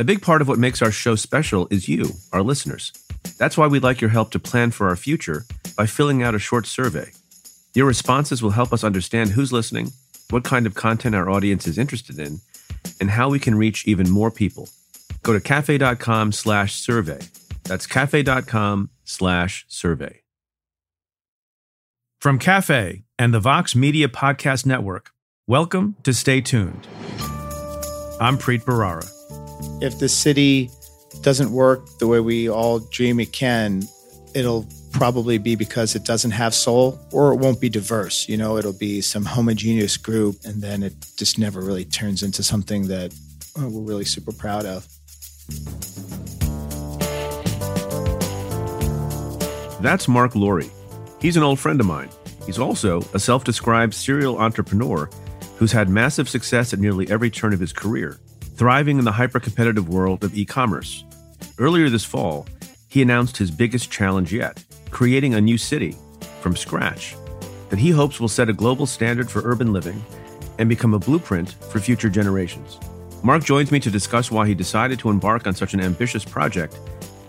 A big part of what makes our show special is you, our listeners. That's why we'd like your help to plan for our future by filling out a short survey. Your responses will help us understand who's listening, what kind of content our audience is interested in, and how we can reach even more people. Go to cafe.com slash survey. That's cafe.com slash survey. From Cafe and the Vox Media Podcast Network, welcome to Stay Tuned. I'm Preet Bharara. If the city doesn't work the way we all dream it can, it'll probably be because it doesn't have soul or it won't be diverse. You know, it'll be some homogeneous group and then it just never really turns into something that uh, we're really super proud of. That's Marc Lore. He's an old friend of mine. He's also a self described serial entrepreneur who's had massive success at nearly every turn of his career, thriving in the hyper competitive world of e commerce. Earlier this fall, he announced his biggest challenge yet creating a new city from scratch that he hopes will set a global standard for urban living and become a blueprint for future generations. Marc joins me to discuss why he decided to embark on such an ambitious project,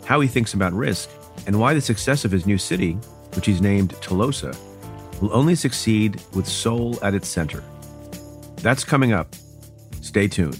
how he thinks about risk, and why the success of his new city, which he's named Telosa, will only succeed with soul at its center. That's coming up. Stay tuned.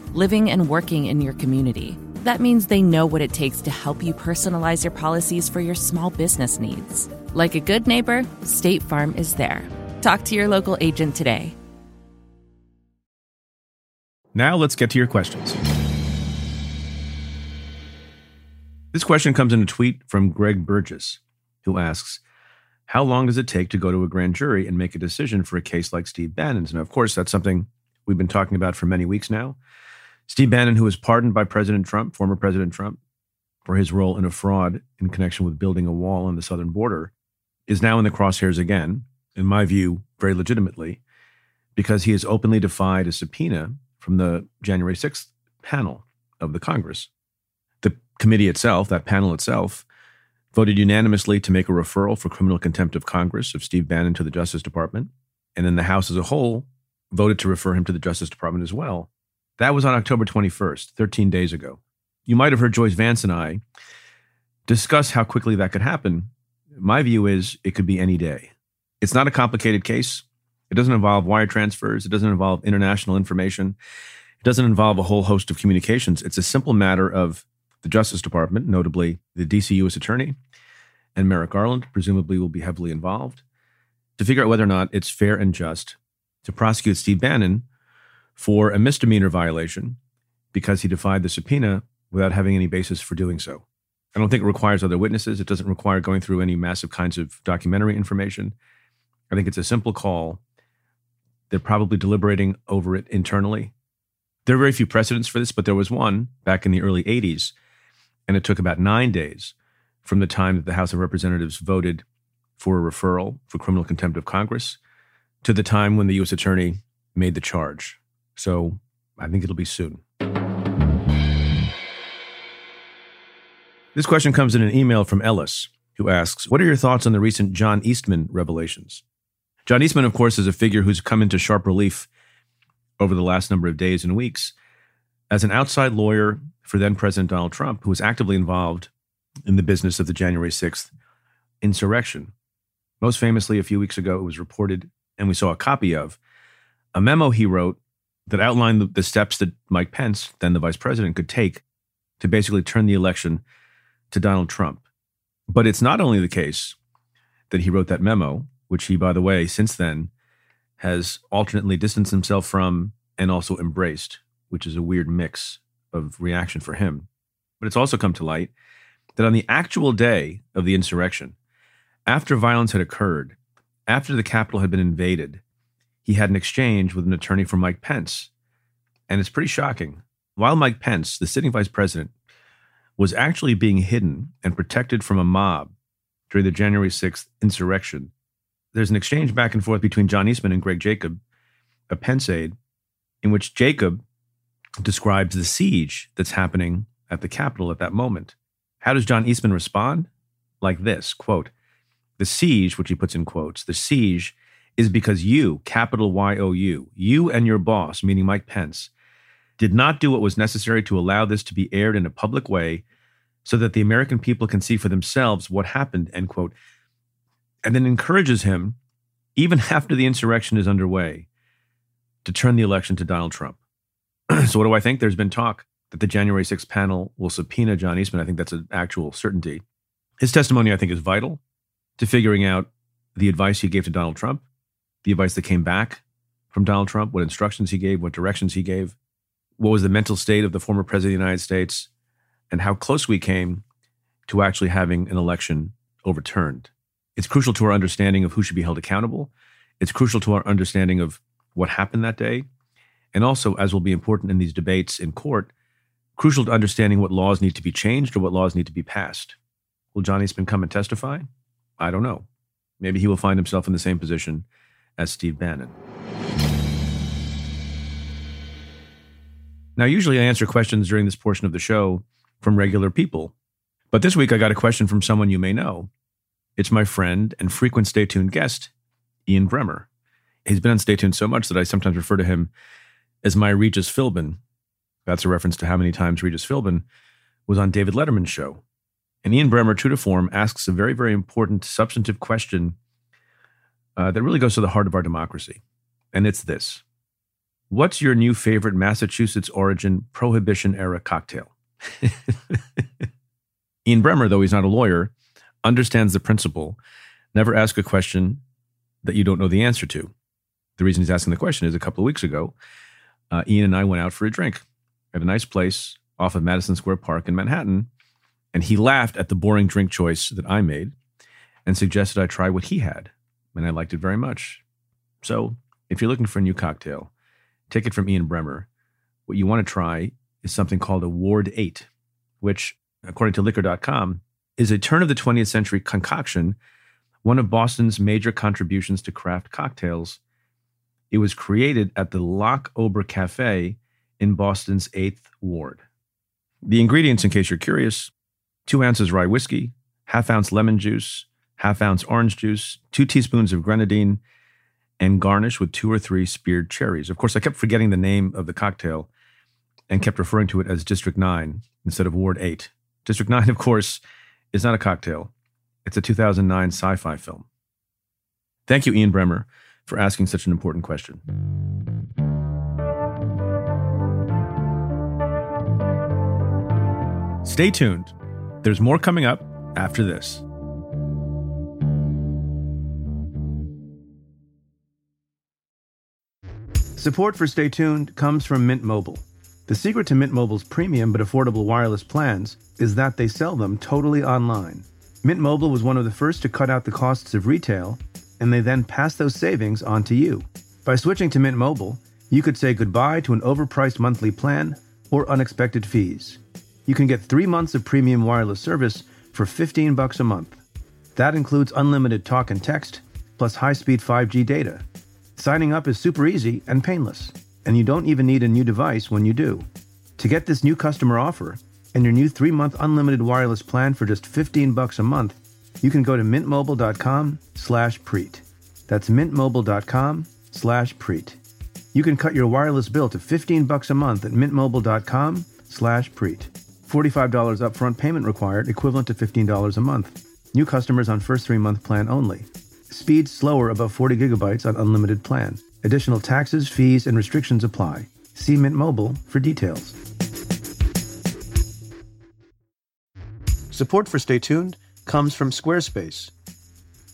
living and working in your community. That means they know what it takes to help you personalize your policies for your small business needs. Like a good neighbor, State Farm is there. Talk to your local agent today. Now let's get to your questions. This question comes in a tweet from Greg Burgess, who asks, How long does it take to go to a grand jury and make a decision for a case like Steve Bannon's? And of course, that's something we've been talking about for many weeks now. Steve Bannon, who was pardoned by President Trump, former President Trump, for his role in a fraud in connection with building a wall on the southern border, is now in the crosshairs again, in my view, very legitimately, because he has openly defied a subpoena from the January 6th panel of the Congress. The committee itself, that panel itself, voted unanimously to make a referral for criminal contempt of Congress of Steve Bannon to the Justice Department. And then the House as a whole voted to refer him to the Justice Department as well. That was on October 21st, 13 days ago. You might have heard Joyce Vance and I discuss how quickly that could happen. My view is it could be any day. It's not a complicated case. It doesn't involve wire transfers. It doesn't involve international information. It doesn't involve a whole host of communications. It's a simple matter of the Justice Department, notably the DC U.S. Attorney and Merrick Garland, presumably will be heavily involved, to figure out whether or not it's fair and just to prosecute Steve Bannon for a misdemeanor violation because he defied the subpoena without having any basis for doing so. I don't think it requires other witnesses. It doesn't require going through any massive kinds of documentary information. I think it's a simple call. They're probably deliberating over it internally. There are very few precedents for this, but there was one back in the early 80s, and it took about nine days from the time that the House of Representatives voted for a referral for criminal contempt of Congress to the time when the U.S. Attorney made the charge. So I think it'll be soon. This question comes in an email from Ellis, who asks What are your thoughts on the recent John Eastman revelations? John Eastman, of course, is a figure who's come into sharp relief over the last number of days and weeks as an outside lawyer for then President Donald Trump, who was actively involved in the business of the January 6th insurrection. Most famously, a few weeks ago, it was reported and we saw a copy of, a memo he wrote that outlined the, the steps that Mike Pence, then the vice president, could take to basically turn the election to Donald Trump. But it's not only the case that he wrote that memo, which he, by the way, since then has alternately distanced himself from and also embraced, which is a weird mix of reaction for him. But it's also come to light that on the actual day of the insurrection, after violence had occurred, after the Capitol had been invaded, he had an exchange with an attorney for Mike Pence. And it's pretty shocking. While Mike Pence, the sitting vice president, was actually being hidden and protected from a mob during the January 6th insurrection, there's an exchange back and forth between John Eastman and Greg Jacob, a Pence aide, in which Jacob describes the siege that's happening at the Capitol at that moment. How does John Eastman respond? Like this quote, the siege, which he puts in quotes, the siege is because you, capital Y O U, you and your boss, meaning Mike Pence, did not do what was necessary to allow this to be aired in a public way so that the American people can see for themselves what happened, end quote. And then encourages him, even after the insurrection is underway, to turn the election to Donald Trump. so, what do I think? There's been talk that the January 6th panel will subpoena John Eastman. I think that's an actual certainty. His testimony, I think, is vital to figuring out the advice he gave to Donald Trump, the advice that came back from Donald Trump, what instructions he gave, what directions he gave, what was the mental state of the former president of the United States, and how close we came to actually having an election overturned. It's crucial to our understanding of who should be held accountable. It's crucial to our understanding of what happened that day. And also, as will be important in these debates in court, crucial to understanding what laws need to be changed or what laws need to be passed. Will Johnny Eastman come and testify? I don't know. Maybe he will find himself in the same position as Steve Bannon. Now, usually I answer questions during this portion of the show from regular people. But this week I got a question from someone you may know. It's my friend and frequent Stay Tuned guest, Ian Bremmer. He's been on Stay Tuned so much that I sometimes refer to him as my Regis Philbin. That's a reference to how many times Regis Philbin was on David Letterman's show. And Ian Bremmer, true to form, asks a very, very important substantive question uh, that really goes to the heart of our democracy. And it's this What's your new favorite Massachusetts origin prohibition era cocktail? Ian Bremmer, though he's not a lawyer, understands the principle never ask a question that you don't know the answer to. The reason he's asking the question is a couple of weeks ago, uh, Ian and I went out for a drink at a nice place off of Madison Square Park in Manhattan. And he laughed at the boring drink choice that I made and suggested I try what he had. And I liked it very much. So if you're looking for a new cocktail, take it from Ian Bremmer. What you want to try is something called a Ward 8, which, according to liquor.com, is a turn of the 20th century concoction, one of Boston's major contributions to craft cocktails. It was created at the Locke-Ober Cafe in Boston's 8th Ward. The ingredients, in case you're curious two ounces rye whiskey, half ounce lemon juice, half ounce orange juice, two teaspoons of grenadine, and garnish with two or three speared cherries. Of course, I kept forgetting the name of the cocktail and kept referring to it as District 9 instead of Ward 8. District 9, of course, is not a cocktail, it's a 2009 sci fi film. Thank you, Ian Bremmer, for asking such an important question. Stay tuned. There's more coming up after this. Support for Stay Tuned comes from Mint Mobile. The secret to Mint Mobile's premium but affordable wireless plans is that they sell them totally online. Mint Mobile was one of the first to cut out the costs of retail, and they then pass those savings on to you. By switching to Mint Mobile, you could say goodbye to an overpriced monthly plan or unexpected fees. You can get three months of premium wireless service for 15 bucks a month. That includes unlimited talk and text, plus high-speed 5G data. Signing up is super easy and painless and you don't even need a new device when you do. To get this new customer offer and your new 3-month unlimited wireless plan for just 15 bucks a month, you can go to mintmobile.com/preet. That's mintmobile.com/preet. You can cut your wireless bill to 15 bucks a month at mintmobile.com/preet. $45 upfront payment required, equivalent to $15 a month. New customers on first 3-month plan only. Speed slower above 40 gigabytes on unlimited plan. Additional taxes, fees, and restrictions apply. See Mint Mobile for details. Support for Stay Tuned comes from Squarespace.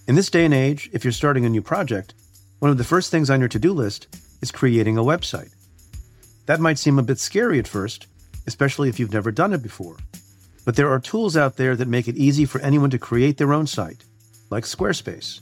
In this day and age, if you're starting a new project, one of the first things on your to do list is creating a website. That might seem a bit scary at first, especially if you've never done it before. But there are tools out there that make it easy for anyone to create their own site, like Squarespace.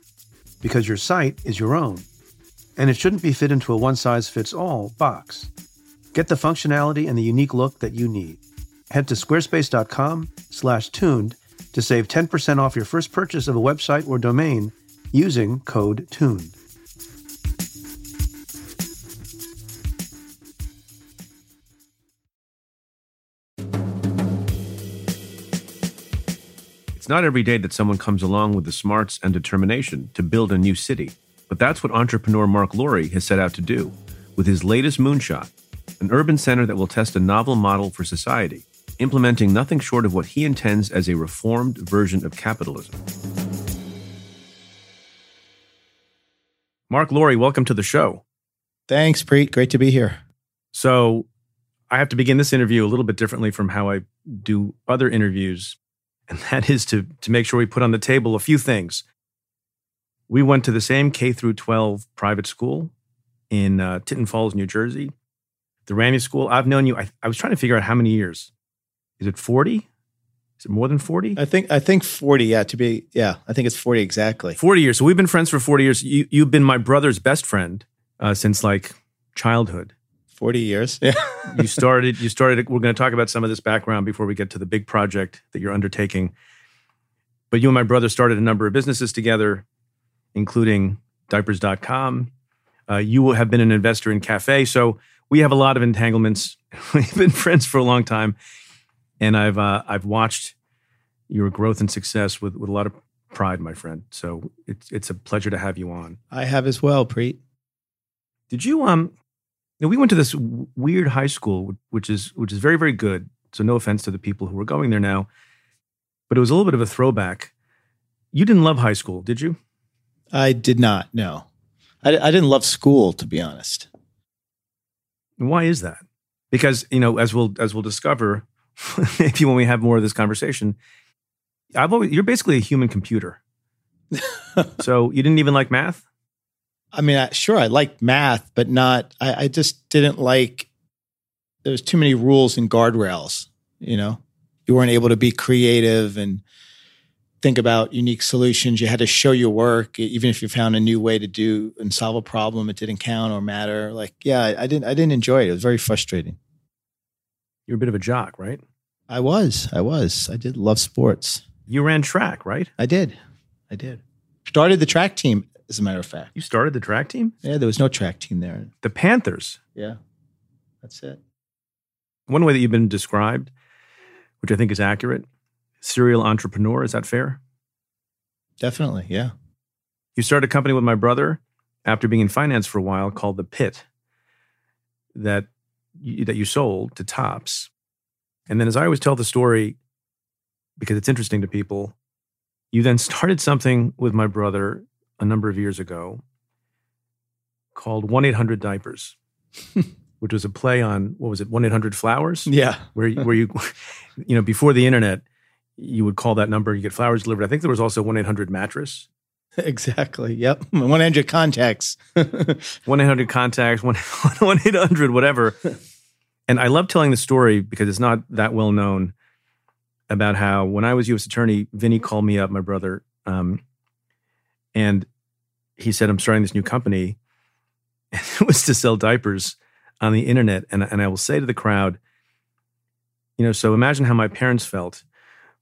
Because your site is your own, and it shouldn't be fit into a one size fits all box. Get the functionality and the unique look that you need. Head to squarespace.com/tuned to save 10% off your first purchase of a website or domain using code TUNED. It's not every day that someone comes along with the smarts and determination to build a new city, but that's what entrepreneur Marc Lore has set out to do with his latest moonshot, an urban center that will test a novel model for society, implementing nothing short of what he intends as a reformed version of capitalism. Marc Lore, welcome to the show. Thanks, Preet. Great to be here. So, I have to begin this interview a little bit differently from how I do other interviews, and that is to to make sure we put on the table a few things. We went to the same K through 12 private school in uh, Tinton Falls, New Jersey, the Ranney School. I've known you. I, I was trying to figure out how many years. Is it 40? Is it more than 40? I think I think 40, yeah, to be yeah, I think it's 40 exactly. 40 years. So we've been friends for 40 years. You you've been my brother's best friend uh, since like childhood. 40 years. Yeah. you started you started we're going to talk about some of this background before we get to the big project that you're undertaking. But you and my brother started a number of businesses together, including diapers.com. Uh, you have been an investor in Cafe. So we have a lot of entanglements. We've been friends for a long time and I've uh, I've watched your growth and success with with a lot of pride, my friend. So it's it's a pleasure to have you on. I have as well, Preet. Did you um? We went to this weird high school, which is which is very very good. So no offense to the people who are going there now, but it was a little bit of a throwback. You didn't love high school, did you? I did not. No, I, I didn't love school, to be honest. Why is that? Because you know, as we'll as we'll discover, maybe when we have more of this conversation, I've always you're basically a human computer. so you didn't even like math? I mean, I, sure, I liked math, but not. I, I just didn't like. There was too many rules and guardrails. You know, you weren't able to be creative and think about unique solutions. You had to show your work, even if you found a new way to do and solve a problem. It didn't count or matter. Like, yeah, I, I didn't. I didn't enjoy it. It was very frustrating. You're a bit of a jock, right? I was. I was. I did love sports. You ran track, right? I did. I did. Started the track team, as a matter of fact. You started the track team? Yeah, there was no track team there. The Panthers. Yeah. That's it. One way that you've been described, which I think is accurate, serial entrepreneur. Is that fair? Definitely, yeah. You started a company with my brother after being in finance for a while called The Pit that you, that you sold to Topps. And then, as I always tell the story, because it's interesting to people, you then started something with my brother a number of years ago called 1 800 Diapers, which was a play on, what was it, 1 800 Flowers? Yeah. Where, where you, you know, before the internet, you would call that number, you get flowers delivered. I think there was also 1 800 Mattress. Exactly. Yep. 1 800 Contacts. 1 800 Contacts, 1 800, whatever. And I love telling the story because it's not that well known about how when I was U.S. attorney, Vinny called me up, my brother, um, and he said, "I'm starting this new company, and it was to sell diapers on the internet." And and I will say to the crowd, you know, so imagine how my parents felt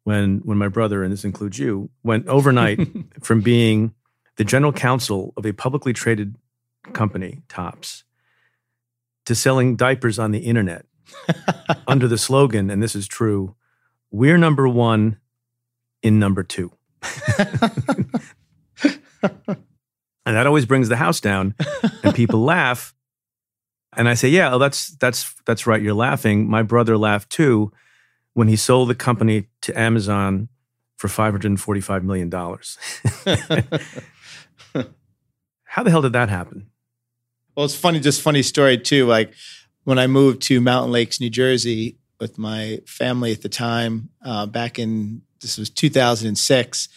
when when my brother, and this includes you, went overnight from being the general counsel of a publicly traded company, Topps, to selling diapers on the internet under the slogan, and this is true, we're number one in number two. And that always brings the house down and people laugh. And i say yeah oh, that's that's that's right you're laughing. My brother laughed too when he sold the company to amazon for 545 million dollars. How the hell did that happen? Well it's funny just funny story too like when i moved to mountain lakes new jersey with my family at the time uh, back in this was 2006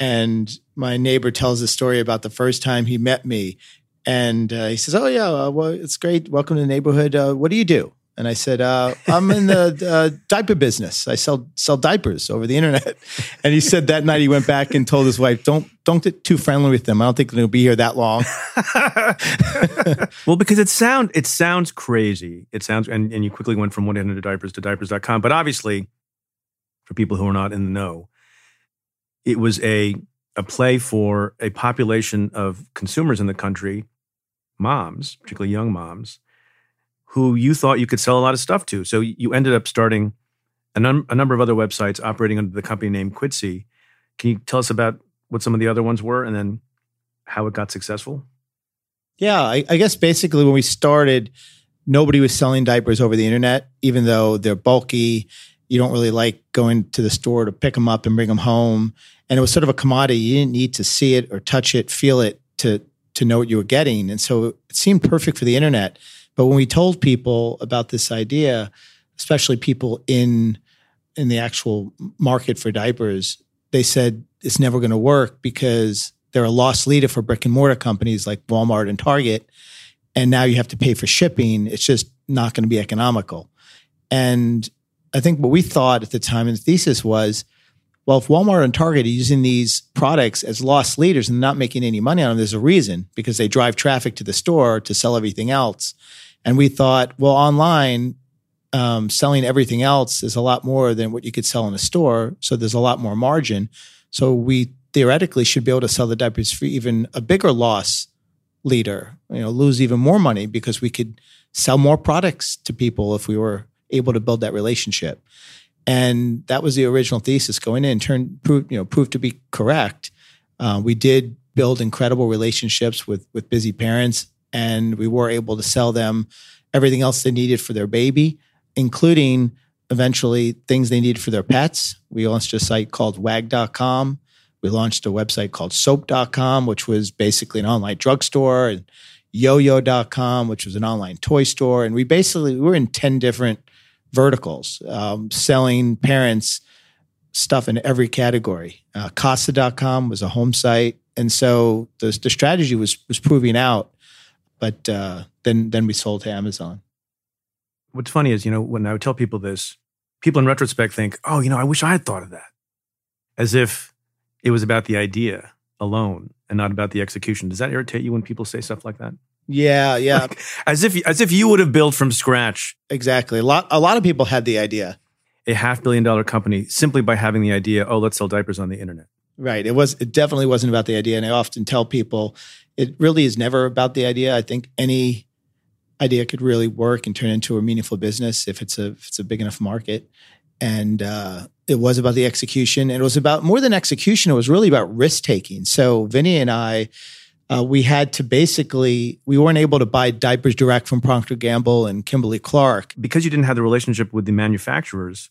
and my neighbor tells a story about the first time he met me. And uh, he says, Oh, yeah, uh, well, it's great. Welcome to the neighborhood. Uh, what do you do? And I said, uh, I'm in the uh, diaper business. I sell sell diapers over the internet. And he said that night he went back and told his wife, "Don't don't get too friendly with them. I don't think they'll be here that long." well, because it sound it sounds crazy. It sounds and, and you quickly went from one hundred diapers to diapers.com. But obviously, for people who are not in the know, it was a a play for a population of consumers in the country, moms, particularly young moms, who you thought you could sell a lot of stuff to. So you ended up starting a, num- a number of other websites operating under the company name Quidsi. Can you tell us about what some of the other ones were and then how it got successful? Yeah, I, I guess basically when we started, nobody was selling diapers over the internet, even though they're bulky you don't really like going to the store to pick them up and bring them home. And it was sort of a commodity. You didn't need to see it or touch it, feel it to to know what you were getting. And so it seemed perfect for the internet. But when we told people about this idea, especially people in in the actual market for diapers, they said it's never going to work because they're a loss leader for brick and mortar companies like Walmart and Target. And now you have to pay for shipping. It's just not going to be economical. And I think what we thought at the time in the thesis was, well, if Walmart and Target are using these products as loss leaders and not making any money on them, there's a reason because they drive traffic to the store to sell everything else. And we thought, well, online, um, selling everything else is a lot more than what you could sell in a store. So there's a lot more margin. So we theoretically should be able to sell the diapers for even a bigger loss leader, you know, lose even more money because we could sell more products to people if we were able to build that relationship. And that was the original thesis going in, turned proved, you know, proved to be correct. Uh, we did build incredible relationships with with busy parents, and we were able to sell them everything else they needed for their baby, including eventually things they needed for their pets. We launched a site called wag.com. We launched a website called soap.com, which was basically an online drugstore, and yoyo.com, which was an online toy store. And we basically we were in 10 different verticals, um, selling parents stuff in every category. Uh, Casa.com was a home site. And so the, the strategy was, was proving out. But uh, then, then we sold to Amazon. What's funny is, you know, when I would tell people this, people in retrospect think, oh, you know, I wish I had thought of that. As if it was about the idea alone and not about the execution. Does that irritate you when people say stuff like that? Yeah, yeah. Like, as if as if you would have built from scratch. Exactly. A lot a lot of people had the idea. A half billion dollar company simply by having the idea, oh, let's sell diapers on the internet. Right. It was it definitely wasn't about the idea. And I often tell people it really is never about the idea. I think any idea could really work and turn into a meaningful business if it's a if it's a big enough market. And uh, it was about the execution. And it was about more than execution. It was really about risk taking. So Vinny and I uh, we had to basically we weren't able to buy diapers direct from Procter Gamble and Kimberly Clark because you didn't have the relationship with the manufacturers.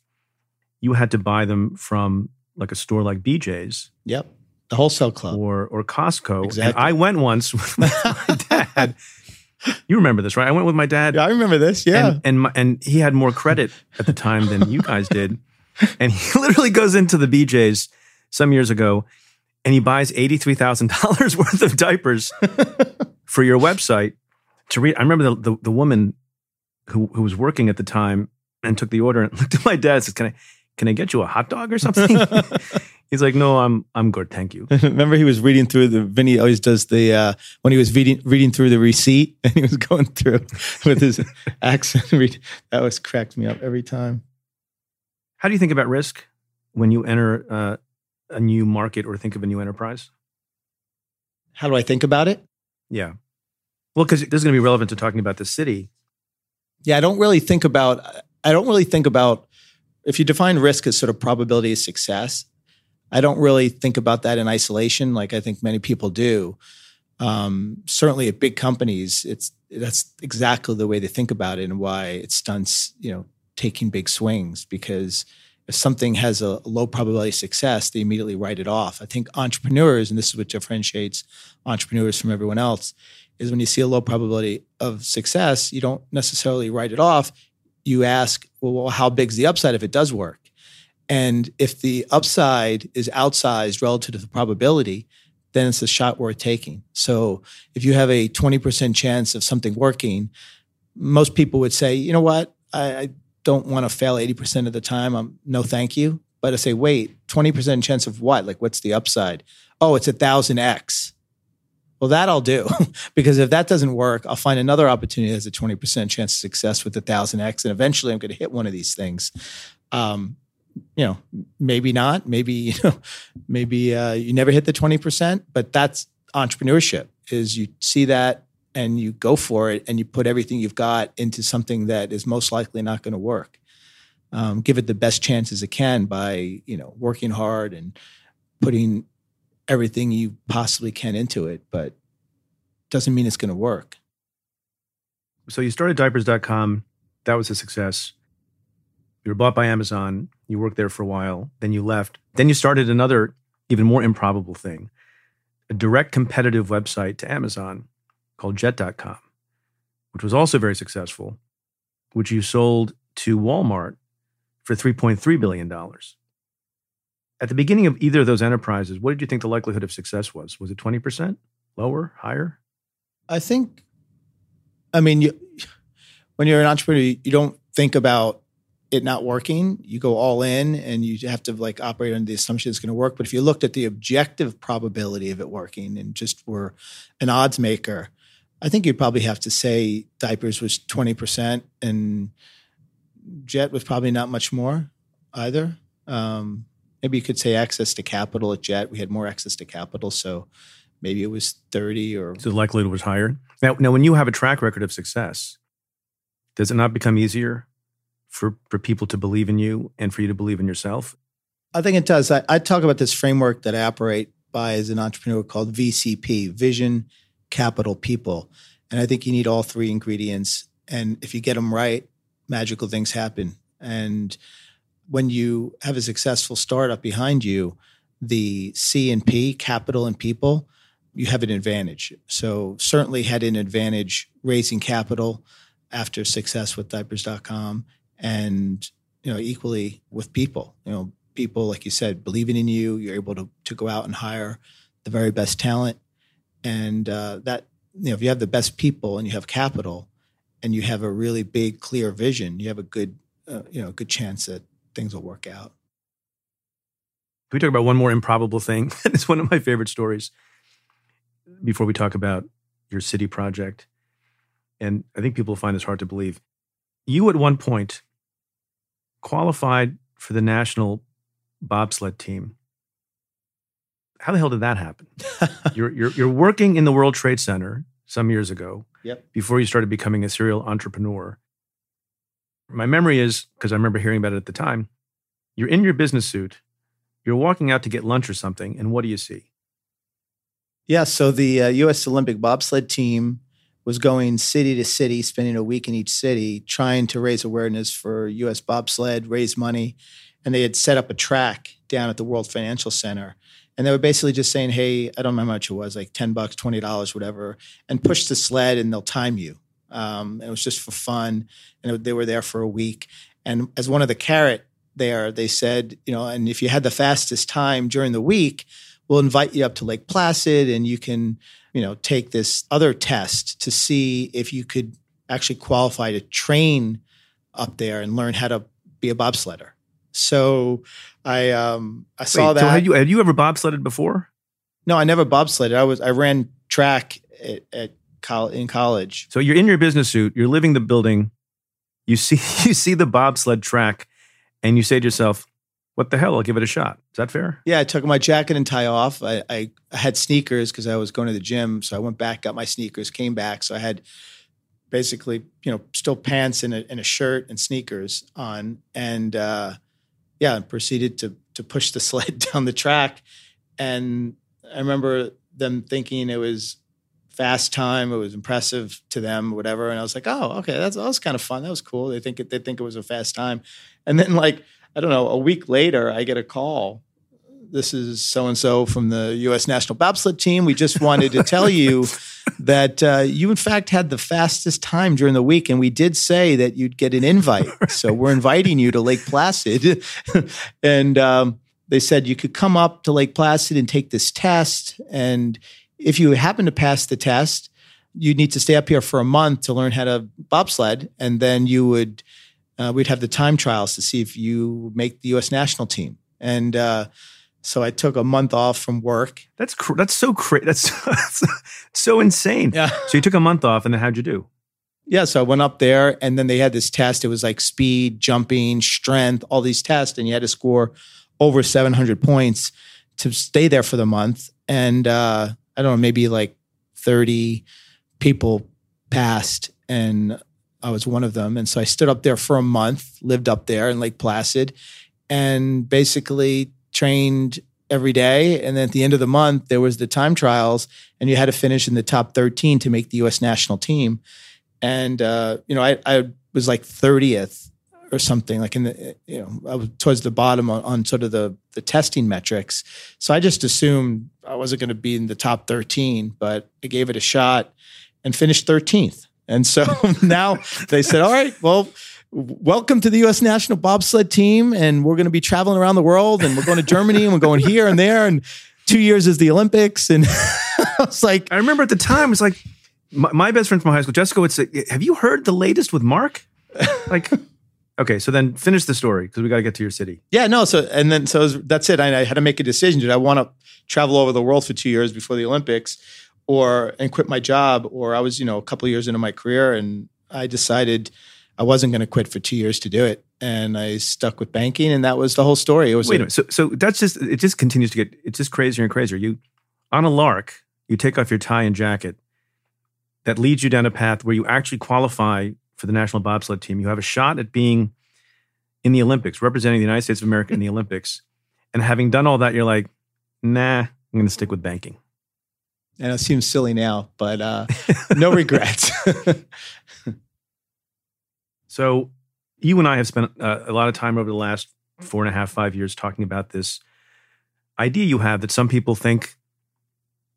You had to buy them from like a store like BJ's. Yep, the wholesale club or or Costco. Exactly. And I went once with my dad. You remember this, right? I went with my dad. Yeah, I remember this. Yeah, and and, my, and he had more credit at the time than you guys did, and he literally goes into the BJ's some years ago and he buys $83,000 worth of diapers for your website to read. I remember the, the, the, woman who, who was working at the time and took the order and looked at my dad and says, Can I, can I get you a hot dog or something? He's like, no, I'm I'm good, thank you. Remember, he was reading through the. Vinny always does the uh, when he was reading reading through the receipt and he was going through with his accent. Read, that was cracked me up every time. How do you think about risk when you enter uh, a new market or think of a new enterprise? How do I think about it? Yeah. Well, because this is going to be relevant to talking about the city. Yeah, I don't really think about. I don't really think about if you define risk as sort of probability of success. I don't really think about that in isolation, like I think many people do. Um, certainly, at big companies, it's that's exactly the way they think about it, and why it stunts you know taking big swings because if something has a low probability of success, they immediately write it off. I think entrepreneurs, and this is what differentiates entrepreneurs from everyone else, is when you see a low probability of success, you don't necessarily write it off. You ask, well, how big's the upside if it does work? And if the upside is outsized relative to the probability, then it's a shot worth taking. So if you have a 20% chance of something working, most people would say, you know what, I, I don't want to fail 80% of the time. I'm no thank you. But I say, wait, 20% chance of what? Like, what's the upside? Oh, it's a thousand X. Well, that I'll do because if that doesn't work, I'll find another opportunity that has a 20% chance of success with a thousand X. And eventually I'm going to hit one of these things. Um, you know, maybe not, maybe, you know, maybe uh, you never hit the 20%, but that's entrepreneurship is you see that and you go for it and you put everything you've got into something that is most likely not going to work. Um, give it the best chances it can by you know working hard and putting everything you possibly can into it, but doesn't mean it's going to work. So you started diapers.com. That was a success. You were bought by Amazon. You worked there for a while. Then you left. Then you started another, even more improbable thing a direct competitive website to Amazon called Jet.com, which was also very successful, which you sold to Walmart for $3.3 billion. At the beginning of either of those enterprises, what did you think the likelihood of success was? Was it 20%? Lower? Higher? I think, I mean, you, when you're an entrepreneur, you don't think about it not working. You go all in and you have to like operate under the assumption it's going to work. But if you looked at the objective probability of it working and just were an odds maker, I think you'd probably have to say diapers was 20% and Jet was probably not much more either. Um, maybe you could say access to capital at Jet. We had more access to capital. So maybe it was 30 or. So the likelihood was higher. Now, now, when you have a track record of success, does it not become easier for, for people to believe in you and for you to believe in yourself? I think it does. I, I talk about this framework that I operate by as an entrepreneur called VCP, Vision, capital people. And I think you need all three ingredients. And if you get them right, magical things happen. And when you have a successful startup behind you, the C and P, capital and people, you have an advantage. So certainly had an advantage raising capital after success with diapers.com and you know equally with people. You know, people like you said believing in you, you're able to to go out and hire the very best talent and uh, that you know if you have the best people and you have capital and you have a really big clear vision you have a good uh, you know good chance that things will work out. Can we talk about one more improbable thing? It's one of my favorite stories before we talk about your city project. And i think people find this hard to believe. You at one point qualified for the national bobsled team how the hell did that happen? you're, you're, you're working in the World Trade Center some years ago yep. before you started becoming a serial entrepreneur. My memory is, because I remember hearing about it at the time, you're in your business suit, you're walking out to get lunch or something, and what do you see? Yeah, so the uh, U.S. Olympic bobsled team was going city to city, spending a week in each city, trying to raise awareness for U.S. bobsled, raise money. And they had set up a track down at the World Financial Center and they were basically just saying, "Hey, I don't remember how much it was, like ten bucks, twenty dollars, whatever, and push the sled, and they'll time you." Um, it was just for fun, and it, they were there for a week. And as one of the carrot there, they said, you know, and if you had the fastest time during the week, we'll invite you up to Lake Placid, and you can, you know, take this other test to see if you could actually qualify to train up there and learn how to be a bobsledder. So I um I saw Wait, that. So had you had you ever bobsledded before? No, I never bobsledded. I was I ran track at, at col- in college. So you're in your business suit, you're living the building, you see you see the bobsled track, and you say to yourself, what the hell? I'll give it a shot. Is that fair? Yeah, I took my jacket and tie off. I, I had sneakers because I was going to the gym. So I went back, got my sneakers, came back. So I had basically, you know, still pants and a, and a shirt and sneakers on. And uh, yeah, and proceeded to to push the sled down the track. And I remember them thinking it was fast time. It was impressive to them, whatever. And I was like, oh, okay, that's that was kind of fun. That was cool. They think it, they think it was a fast time. And then like I don't know, a week later, I get a call. This is so and so from the U.S. National Bobsled Team. We just wanted to tell you that uh, you, in fact, had the fastest time during the week, and we did say that you'd get an invite. So we're inviting you to Lake Placid, and um, they said you could come up to Lake Placid and take this test. And if you happen to pass the test, you need to stay up here for a month to learn how to bobsled, and then you would uh, we'd have the time trials to see if you make the U.S. national team. And uh, so I took a month off from work. That's cr- that's so crazy. That's, that's so insane. Yeah. So you took a month off, and then how'd you do? Yeah, so I went up there, and then they had this test. It was like speed, jumping, strength, all these tests, and you had to score over 700 points to stay there for the month. And uh, I don't know, maybe like 30 people passed, and I was one of them. And so I stood up there for a month, lived up there in Lake Placid, and basically trained every day. And then at the end of the month, there was the time trials, and you had to finish in the top 13 to make the U.S. national team. And uh, you know, I, I was like 30th or something, like in the you know, I was towards the bottom on, on sort of the the testing metrics. So I just assumed I wasn't going to be in the top 13, but I gave it a shot and finished 13th. And so now they said, all right, well, welcome to the U.S. national bobsled team. And we're going to be traveling around the world and we're going to Germany and we're going here and there. And two years is the Olympics. And I was like, I remember at the time, it's like my, my best friend from high school, Jessica, would say, Have you heard the latest with Marc? Like, okay, so then finish the story because we got to get to your city. Yeah, no. So, and then, so was, that's it. I, I had to make a decision. Did I want to travel over the world for two years before the Olympics? or and quit my job or I was, you know, a couple years into my career and I decided I wasn't going to quit for 2 years to do it and I stuck with banking and that was the whole story. It was Wait a minute. So so that's just it just continues to get it's just crazier and crazier. You on a lark, you take off your tie and jacket that leads you down a path where you actually qualify for the national bobsled team. You have a shot at being in the Olympics, representing the United States of America in the Olympics. And having done all that, you're like, nah, I'm going to stick with banking and it seems silly now, but uh, no regrets. so, you and I have spent uh, a lot of time over the last four and a half, five years talking about this idea you have that some people think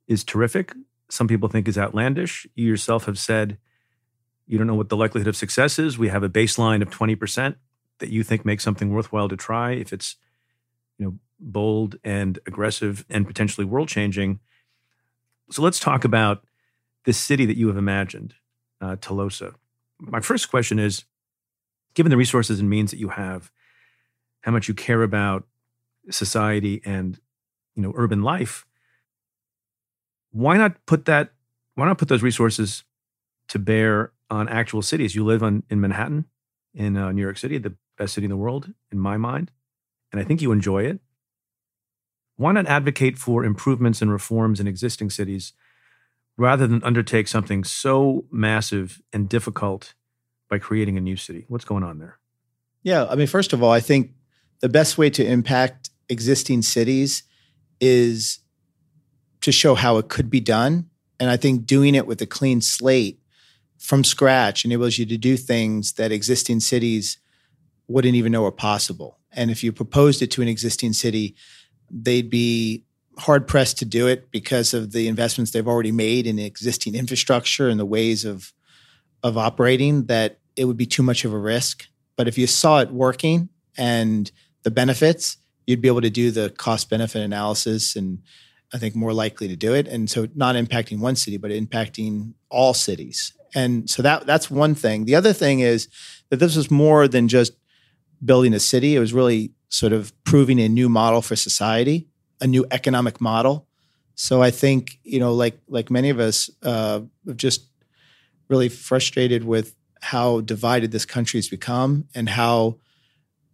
is terrific, some people think is outlandish. You yourself have said you don't know what the likelihood of success is. We have a baseline of 20% that you think makes something worthwhile to try if it's you know bold and aggressive and potentially world changing so let's talk about this city that you have imagined, uh, Telosa. My first question is given the resources and means that you have, how much you care about society and you know urban life, why not put that why not put those resources to bear on actual cities? You live on in Manhattan, in uh, New York City, the best city in the world, in my mind, and I think you enjoy it why not advocate for improvements and reforms in existing cities rather than undertake something so massive and difficult by creating a new city? What's going on there? Yeah, I mean, first of all, I think the best way to impact existing cities is to show how it could be done. And I think doing it with a clean slate from scratch enables you to do things that existing cities wouldn't even know are possible. And if you proposed it to an existing city, they'd be hard pressed to do it because of the investments they've already made in existing infrastructure and the ways of of operating that it would be too much of a risk. But if you saw it working and the benefits, you'd be able to do the cost benefit analysis and I think more likely to do it. And so not impacting one city, but impacting all cities. And so that that's one thing. The other thing is that this was more than just building a city. It was really sort of proving a new model for society, a new economic model. So I think you know, like like many of us, uh, have just really frustrated with how divided this country has become and how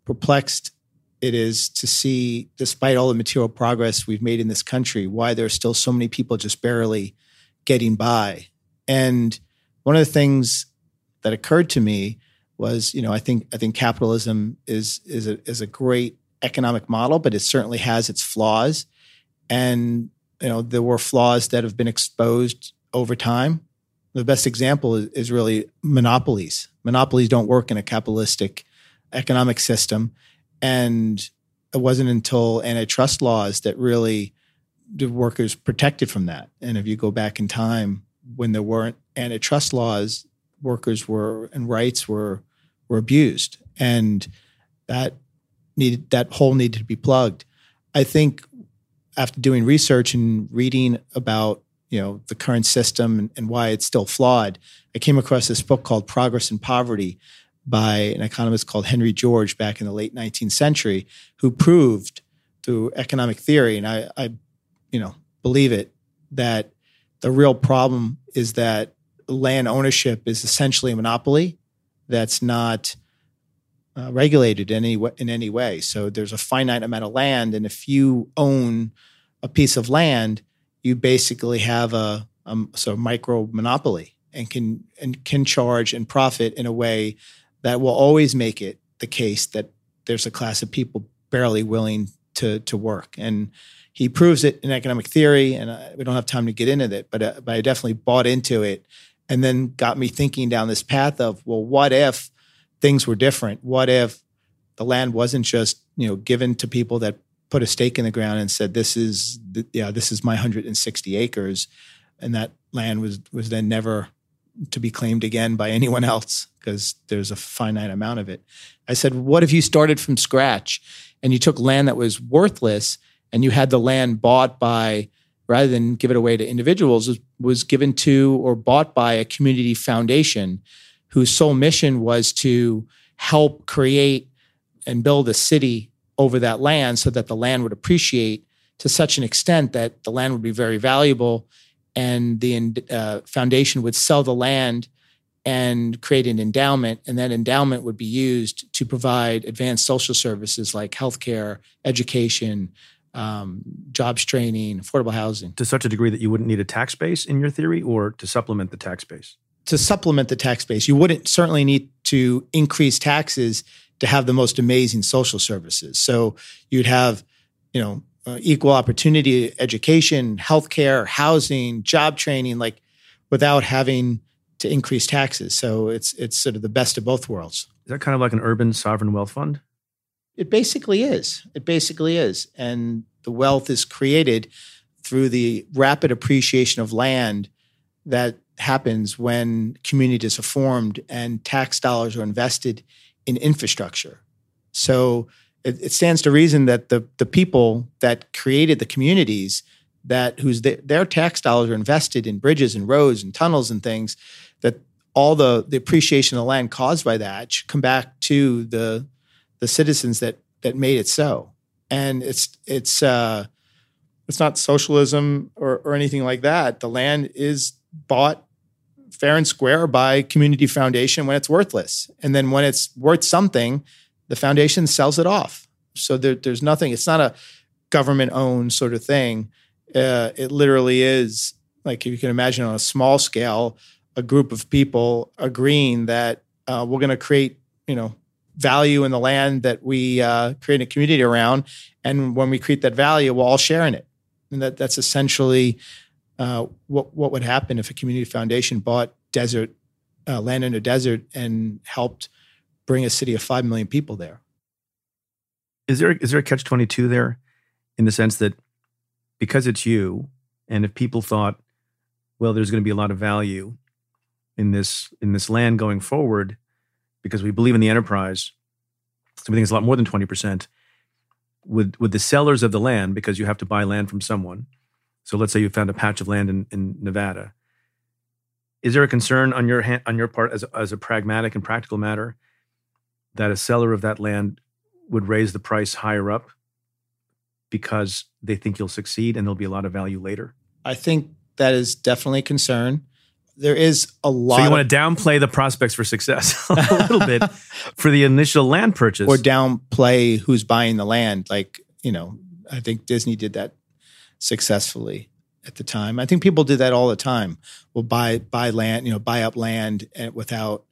perplexed it is to see, despite all the material progress we've made in this country, why there are still so many people just barely getting by. And one of the things that occurred to me was, you know, I think I think capitalism is is a is a great economic model, but it certainly has its flaws. And you know, there were flaws that have been exposed over time. The best example is, is really monopolies. Monopolies don't work in a capitalistic economic system. And it wasn't until antitrust laws that really the workers protected from that. And if you go back in time when there weren't antitrust laws, workers were and rights were were abused. And that needed that hole needed to be plugged. I think after doing research and reading about you know the current system and, and, why it's still flawed, I came across this book called Progress and Poverty by an economist called Henry George back in the late 19th century, who proved through economic theory, and I, I you know believe it, that the real problem is that land ownership is essentially a monopoly that's not uh, regulated in any in any way. So there's a finite amount of land, and if you own a piece of land, you basically have a, a so micro monopoly and can and can charge and profit in a way that will always make it the case that there's a class of people barely willing to to work. And he proves it in economic theory, and I, we don't have time to get into it, but uh, but I definitely bought into it, and then got me thinking down this path of well, what if things were different? What if the land wasn't just you know given to people that put a stake in the ground and said this is the, yeah this is my 160 acres, and that land was was then never to be claimed again by anyone else because there's a finite amount of it. I said, what if you started from scratch and you took land that was worthless and you had the land bought by rather than give it away to individuals was, was given to or bought by a community foundation whose sole mission was to help create and build a city over that land so that the land would appreciate to such an extent that the land would be very valuable and the uh, foundation would sell the land and create an endowment. And that endowment would be used to provide advanced social services like healthcare education um, jobs training affordable housing. To such a degree that you wouldn't need a tax base in your theory or to supplement the tax base? To supplement the tax base. You wouldn't certainly need to increase taxes to have the most amazing social services so you'd have you know uh, equal opportunity education, healthcare, housing, job training, like without having to increase taxes. So it's it's sort of the best of both worlds. Is that kind of like an urban sovereign wealth fund? It basically is. It basically is. And the wealth is created through the rapid appreciation of land that happens when communities are formed and tax dollars are invested in infrastructure. So it, it stands to reason that the the people that created the communities that whose the, their tax dollars are invested in bridges and roads and tunnels and things that all the the appreciation of the land caused by that should come back to the the citizens that that made it so and it's it's uh it's not socialism or, or anything like that the land is bought fair and square by community foundation when it's worthless and then when it's worth something the foundation sells it off. So there, there's nothing, it's not a government owned sort of thing. Uh, it literally is like you can imagine on a small scale, a group of people agreeing that uh, we're going to create, you know, value in the land that we uh, create a community around, and when we create that value, we'll all share in it. And that that's essentially uh, what what would happen if a community foundation bought desert uh, land in a desert and helped bring a city of 5 million people there. Is there is there a catch 22 there in the sense that because it's you and if people thought well there's going to be a lot of value in this in this land going forward because we believe in the enterprise so we think it's a lot more than 20% would would the sellers of the land because you have to buy land from someone so let's say you found a patch of land in, in Nevada is there a concern on your hand, on your part as as a pragmatic and practical matter that a seller of that land would raise the price higher up because they think you'll succeed and there'll be a lot of value later? I think that is definitely a concern. there is a lot. So you want to downplay the prospects for success a little bit for the initial land purchase, or downplay who's buying the land. Like you know, I think Disney did that successfully at the time. I think people did that all the time. Will buy buy land, you know, buy up land and without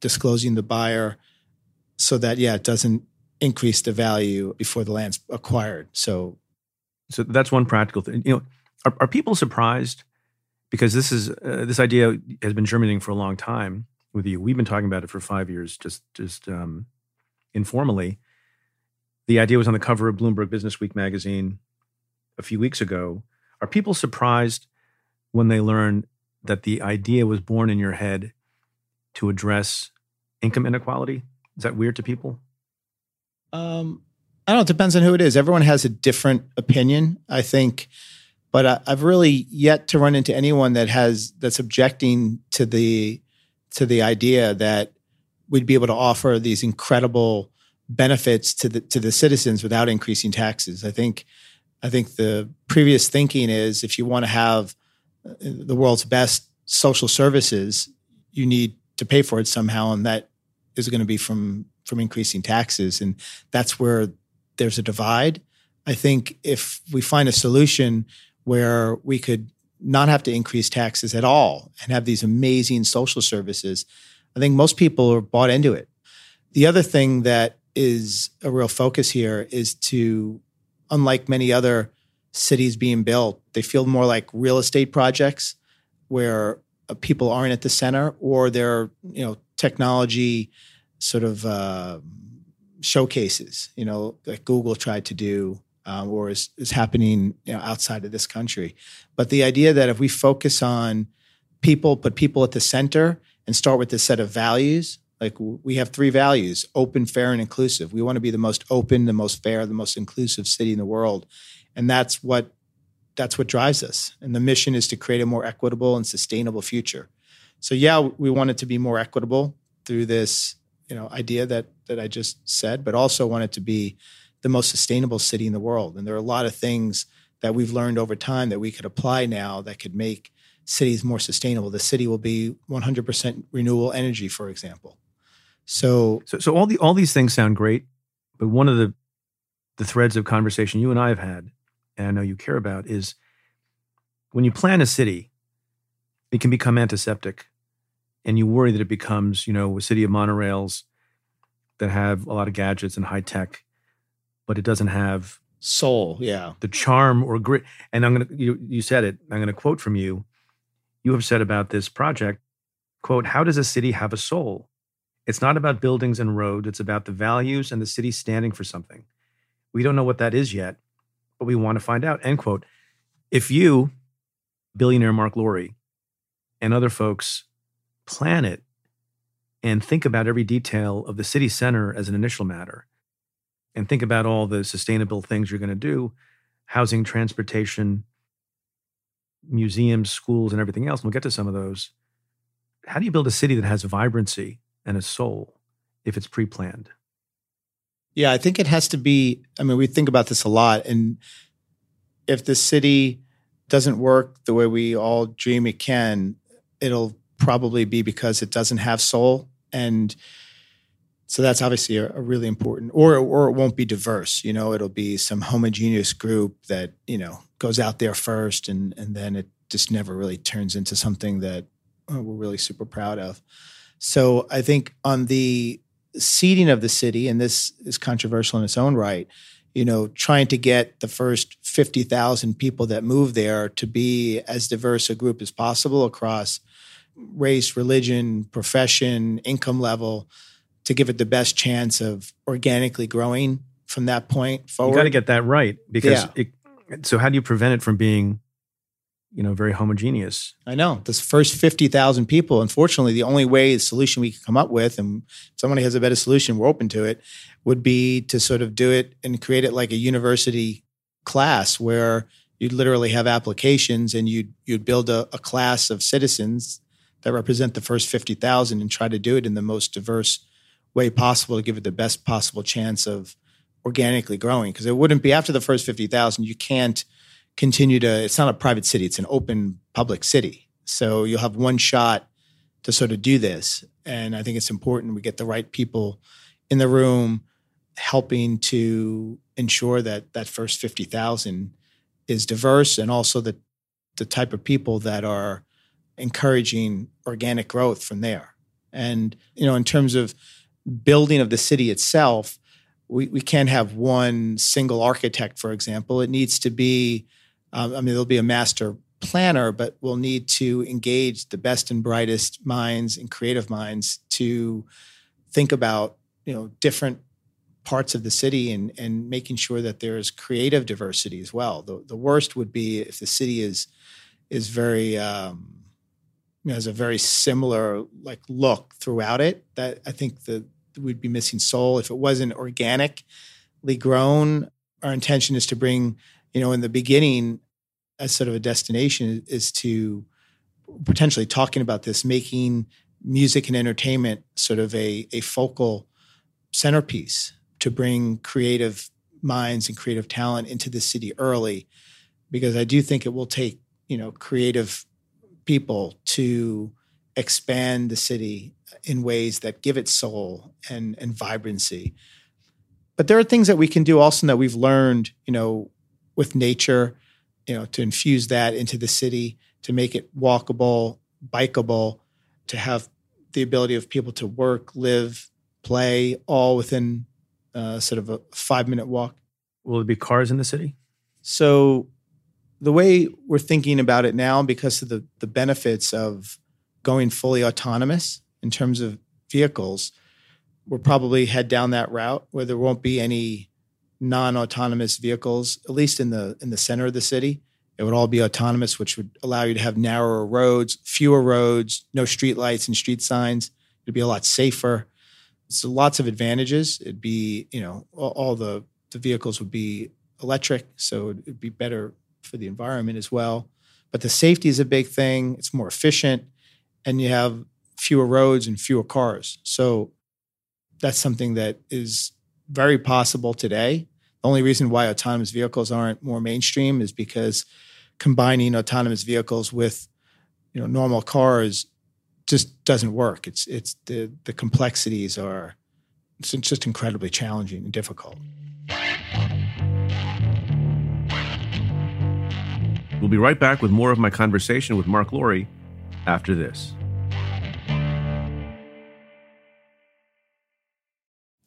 disclosing the buyer, so that yeah, it doesn't increase the value before the land's acquired. So, so that's one practical thing. You know, are, are people surprised because this is uh, this idea has been germinating for a long time with you. We've been talking about it for five years, just just um, informally. The idea was on the cover of Bloomberg Business Week magazine a few weeks ago. Are people surprised when they learn that the idea was born in your head to address income inequality? Is that weird to people? Um, I don't know. It depends on who it is. Everyone has a different opinion. I think but I, I've really yet to run into anyone that has that's objecting to the to the idea that we'd be able to offer these incredible benefits to the to the citizens without increasing taxes. I think I think the previous thinking is if you want to have uh, the world's best social services, you need to pay for it somehow, and that is going to be from from increasing taxes, and that's where there's a divide. I think if we find a solution where we could not have to increase taxes at all and have these amazing social services, I think most people are bought into it. The other thing that is a real focus here is to, unlike many other cities being built, they feel more like real estate projects where uh, people aren't at the center or they're, you know, technology sort of uh, showcases, you know, like Google tried to do um, or is, is happening you know, outside of this country. But the idea that if we focus on people, put people at the center, and start with this set of values, like we have three values open, fair, and inclusive. We want to be the most open, the most fair, the most inclusive city in the world. And that's what that's what drives us. And the mission is to create a more equitable and sustainable future. So yeah, we want it to be more equitable through this, you know, idea that that I just said, but also want it to be the most sustainable city in the world. And there are a lot of things that we've learned over time that we could apply now that could make cities more sustainable. The city will be 100% renewable energy, for example. So, so, so all the all these things sound great, but one of the the threads of conversation you and I have had, and I know you care about, is when you plan a city, it can become antiseptic, and you worry that it becomes, you know, a city of monorails that have a lot of gadgets and high tech, but it doesn't have soul. Yeah. The charm or grit. And I'm to, you, you said it, I'm going to quote from you. You have said about this project, quote, how does a city have a soul? It's not about buildings and roads. It's about the values and the city standing for something. We don't know what that is yet, but we want to find out, end quote. If you, billionaire Marc Lore, and other folks plan it and think about every detail of the city center as an initial matter, and think about all the sustainable things you're going to do housing, transportation, museums, schools, and everything else. And we'll get to some of those. How do you build a city that has vibrancy and a soul if it's pre planned? Yeah, I think it has to be. I mean, we think about this a lot. And if the city doesn't work the way we all dream it can, it'll probably be because it doesn't have soul. And so that's obviously a, a, really important, or or it won't be diverse. You know, it'll be some homogeneous group that you know goes out there first, and and then it just never really turns into something that uh, we're really super proud of. So I think on the seeding of the city, and this is controversial in its own right. You know, trying to get the first fifty thousand people that move there to be as diverse a group as possible across race, religion, profession, income level to give it the best chance of organically growing from that point forward. You got to get that right because yeah. it, so how do you prevent it from being you know very homogeneous i know this first 50000 people unfortunately the only way the solution we could come up with and somebody has a better solution we're open to it would be to sort of do it and create it like a university class where you'd literally have applications and you'd you'd build a, a class of citizens that represent the first 50000 and try to do it in the most diverse way possible to give it the best possible chance of organically growing. Because it wouldn't be after the first 50,000, you can't continue to, it's not a private city, it's an open public city. So you'll have one shot to sort of do this. And I think it's important we get the right people in the room helping to ensure that that first 50,000 is diverse and also the, the type of people that are encouraging organic growth from there. And, you know, in terms of building of the city itself, we, we can't have one single architect, for example. It needs to be, um, I mean, there'll be a master planner, but we'll need to engage the best and brightest minds and creative minds to think about, you know, different parts of the city and, and making sure that there's creative diversity as well. The, the worst would be if the city is is very um, you know, has a very similar like look throughout it. That I think the we'd be missing soul if it wasn't organically grown. Our intention is to bring, you know, in the beginning, as sort of a destination, is to potentially talking about this, making music and entertainment sort of a, a focal centerpiece to bring creative minds and creative talent into the city early, because I do think it will take, you know, creative people to expand the city in ways that give it soul and, and vibrancy. But there are things that we can do also that we've learned, you know, with nature, you know, to infuse that into the city, to make it walkable, bikeable, to have the ability of people to work, live, play, all within uh, sort of a five minute walk. Will it be cars in the city? So the way we're thinking about it now, because of the, the benefits of going fully autonomous in terms of vehicles, we'll probably head down that route where there won't be any non-autonomous vehicles, at least in the in the center of the city. It would all be autonomous, which would allow you to have narrower roads, fewer roads, no street lights and street signs. It'd be a lot safer. So lots of advantages. It'd be, you know, all, all the the vehicles would be electric, so it'd be better for the environment as well. But the safety is a big thing. It's more efficient, and you have fewer roads and fewer cars. So that's something that is very possible today. The only reason why autonomous vehicles aren't more mainstream is because combining autonomous vehicles with you know normal cars just doesn't work. It's it's the the complexities are it's just incredibly challenging and difficult. We'll be right back with more of my conversation with Marc Lore after this.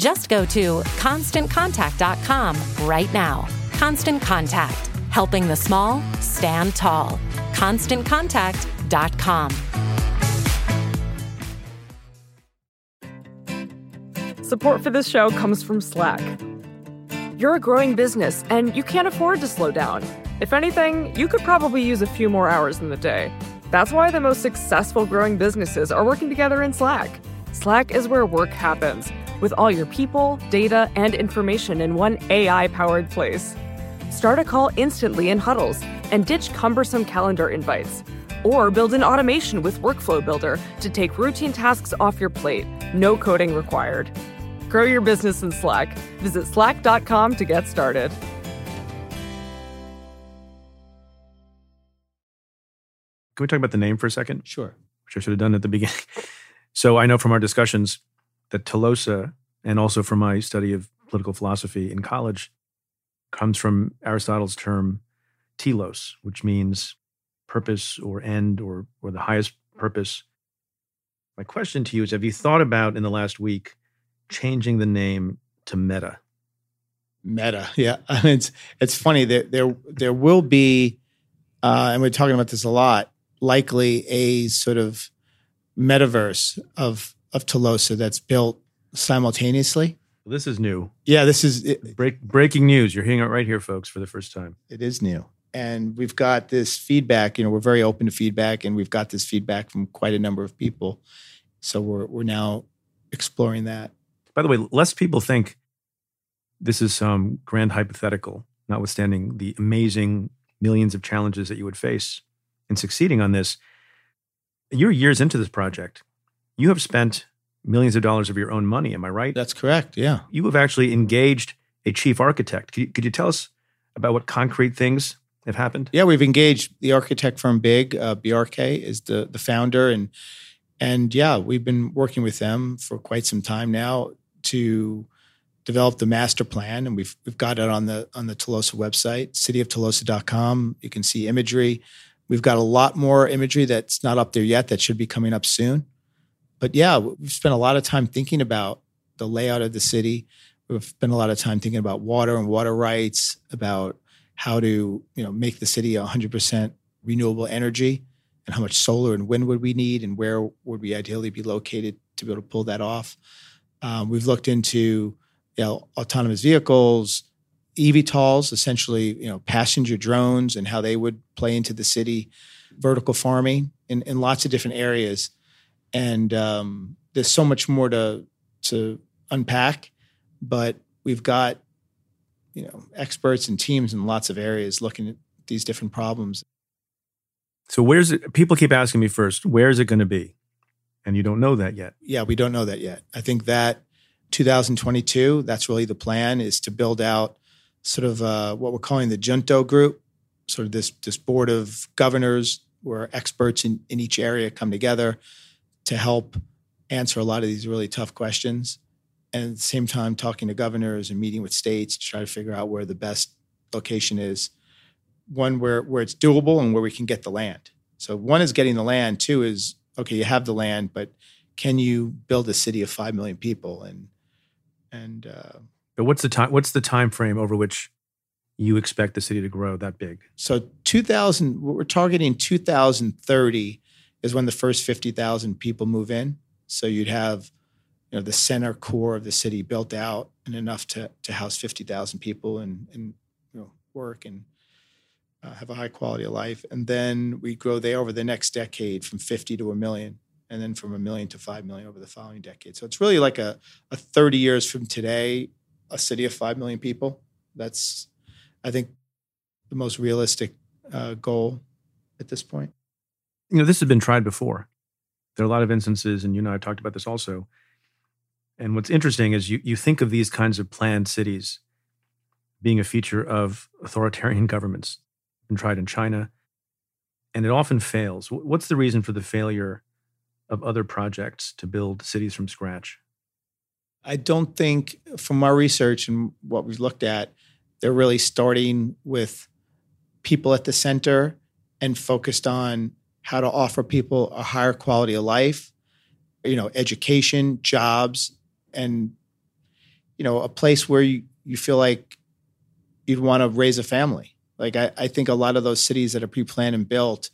Just go to constantcontact.com right now. Constant Contact, helping the small stand tall. ConstantContact.com. Support for this show comes from Slack. You're a growing business and you can't afford to slow down. If anything, you could probably use a few more hours in the day. That's why the most successful growing businesses are working together in Slack. Slack is where work happens with all your people, data, and information in one AI powered place. Start a call instantly in huddles and ditch cumbersome calendar invites. Or build an automation with Workflow Builder to take routine tasks off your plate. No coding required. Grow your business in Slack. Visit slack.com to get started. Can we talk about the name for a second? Sure. Which I should have done at the beginning. So I know from our discussions that telosa, and also from my study of political philosophy in college, comes from Aristotle's term telos, which means purpose or end or, or the highest purpose. My question to you is Have you thought about in the last week changing the name to Meta? Meta, yeah. I mean, it's it's funny that there there will be, uh, and we're talking about this a lot. Likely a sort of metaverse of of Telosa that's built simultaneously. This is new. Yeah, this is it, Break, breaking news. You're hearing it right here, folks, for the first time. it is new, and we've got this feedback. You know, we're very open to feedback, and we've got this feedback from quite a number of people. So we're we're now exploring that. By the way, less people think this is some grand hypothetical, notwithstanding the amazing millions of challenges that you would face in succeeding on this. You're years into this project. You have spent millions of dollars of your own money. Am I right? That's correct. Yeah. You have actually engaged a chief architect. Could you, could you tell us about what concrete things have happened? Yeah, we've engaged the architect firm Big. Uh, Bjarke is the the founder, and and yeah, we've been working with them for quite some time now to develop the master plan, and we've we've got it on the on the Telosa website, cityoftelosa.com. You can see imagery. We've got a lot more imagery that's not up there yet that should be coming up soon. But yeah, we've spent a lot of time thinking about the layout of the city. We've spent a lot of time thinking about water and water rights, about how to you know make the city 100% renewable energy and how much solar and wind would we need and where would we ideally be located to be able to pull that off. Um, we've looked into you know autonomous vehicles eVTOLs essentially you know passenger drones and how they would play into the city. Vertical farming in, in lots of different areas and um, there's so much more to to unpack but we've got you know experts and teams in lots of areas looking at these different problems. So where's it? People keep asking me first, where is it going to be? And you don't know that yet. Yeah, we don't know that yet. I think that 2022, that's really the plan is to build out sort of uh, what we're calling the Junto group, sort of this this board of governors where experts in, in each area come together to help answer a lot of these really tough questions and at the same time talking to governors and meeting with states to try to figure out where the best location is one where where it's doable and where we can get the land so one is getting the land two is okay you have the land but can you build a city of 5 million people and and uh, But what's the time? What's the time frame over which you expect the city to grow that big? so 2000 we're targeting 2030 is when the first 50,000 people move in. So you'd have you know the center core of the city built out and enough to to house 50,000 people and and you know work and uh, have a high quality of life. And then we grow there over the next decade from 50 to a million and then from a million to 5 million over the following decade. So it's really like a, a 30 years from today a city of 5 million people. That's i think the most realistic uh, goal at this point You know, this has been tried before. There are a lot of instances, and you and I have talked about this also. And what's interesting is you, you think of these kinds of planned cities being a feature of authoritarian governments, been tried in China, and it often fails. What's the reason for the failure of other projects to build cities from scratch? I don't think, from our research and what we've looked at, they're really starting with people at the center and focused on how to offer people a higher quality of life, you know, education, jobs, and you know, a place where you, you feel like you'd want to raise a family. Like I, I think a lot of those cities that are pre-planned and built,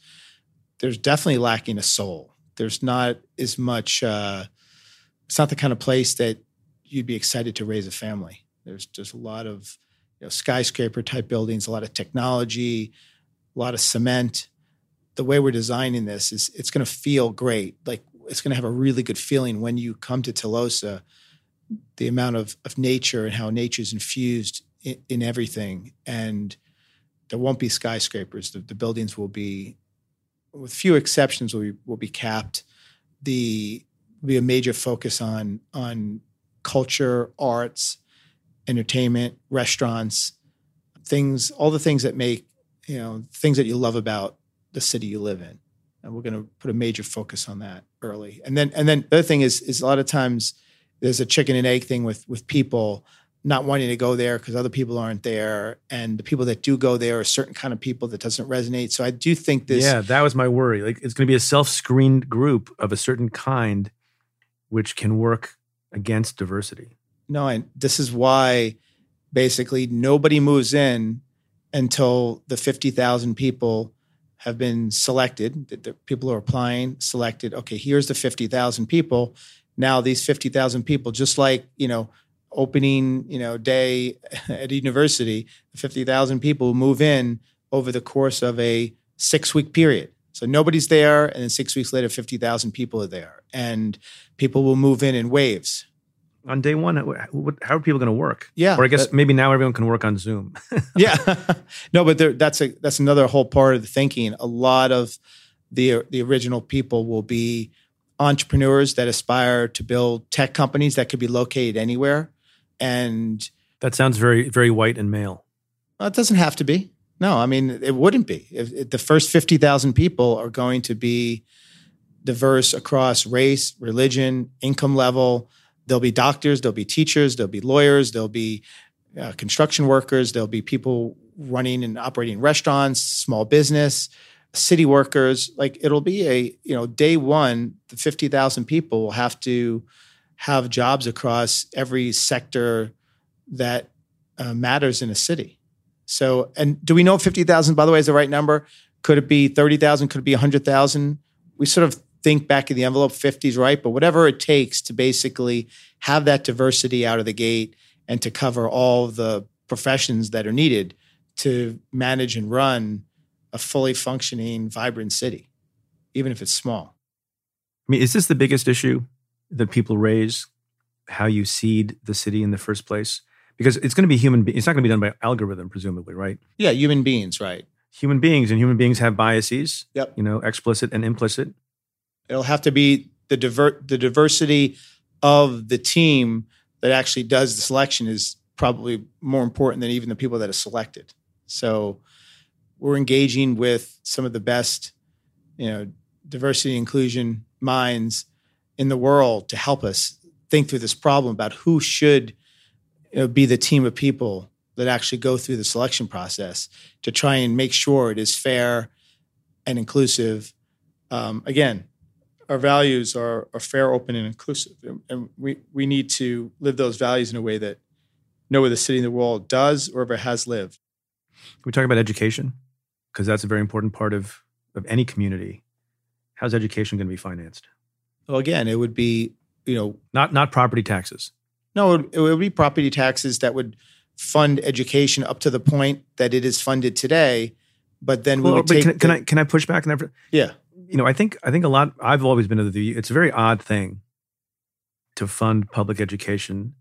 there's definitely lacking a soul. There's not as much. Uh, it's not the kind of place that you'd be excited to raise a family. There's just a lot of you know, skyscraper type buildings, a lot of technology, a lot of cement. The way we're designing this is it's going to feel great. Like it's going to have a really good feeling when you come to Telosa. The amount of, of nature and how nature's infused in, in everything, and there won't be skyscrapers. The, the buildings will be, with few exceptions, will be, will be capped. The will be a major focus on on culture, arts, entertainment, restaurants, things, all the things that make, you know, things that you love about the city you live in. And we're going to put a major focus on that early. And then, and then the other thing is, is a lot of times there's a chicken and egg thing with with people not wanting to go there because other people aren't there, and the people that do go there are certain kind of people that doesn't resonate. So I do think this. yeah, that was my worry. Like it's going to be a self-screened group of a certain kind, which can work against diversity. No, and this is why basically nobody moves in until the 50,000 people have been selected. The, the people who are applying selected. Okay, here's the 50,000 people. Now these 50,000 people, just like you know, opening you know day at university, 50,000 people move in over the course of a six week period. So nobody's there, and then six weeks later, 50,000 people are there, and people will move in in waves on day one, uh, how are people going to work? Yeah, or I guess maybe now everyone can work on Zoom. yeah, no, but there, that's a that's another whole part of the thinking. A lot of the the original people will be entrepreneurs that aspire to build tech companies that could be located anywhere, and that sounds very very white and male. Well, it doesn't have to be. No, I mean it wouldn't be. If, if the first fifty thousand people are going to be diverse across race, religion, income level There'll be doctors, there'll be teachers, there'll be lawyers, there'll be uh, construction workers, there'll be people running and operating restaurants, small business, city workers. Like it'll be a, you know, day one, the 50,000 people will have to have jobs across every sector that uh, matters in a city. So, and do we know 50,000, by the way, is the right number? Could it be 30,000? Could it be 100,000? We sort of think back in the envelope 50s right but whatever it takes to basically have that diversity out of the gate and to cover all the professions that are needed to manage and run a fully functioning vibrant city even if it's small. I mean is this the biggest issue that people raise how you seed the city in the first place? Because it's going to be human be- it's not going to be done by algorithm presumably right? Yeah human beings right. Human beings and human beings have biases yep. you know explicit and implicit It'll have to be the diver- the diversity of the team that actually does the selection is probably more important than even the people that are selected. So we're engaging with some of the best, you know, diversity inclusion minds in the world to help us think through this problem about who should you know, be the team of people that actually go through the selection process to try and make sure it is fair and inclusive. Um, again, our values are, are fair, open, and inclusive. And we, we need to live those values in a way that no other city in the world does or ever has lived. Can we talk about education? Because that's a very important part of, of any community. How's education going to be financed? Well, again, it would be, you know, not not property taxes. No, it would, it would be property taxes that would fund education up to the point that it is funded today. But then we would take. Can, the, can, I can I push back on that? Yeah you know, I think I think a lot. I've always been of the view it's a very odd thing to fund public education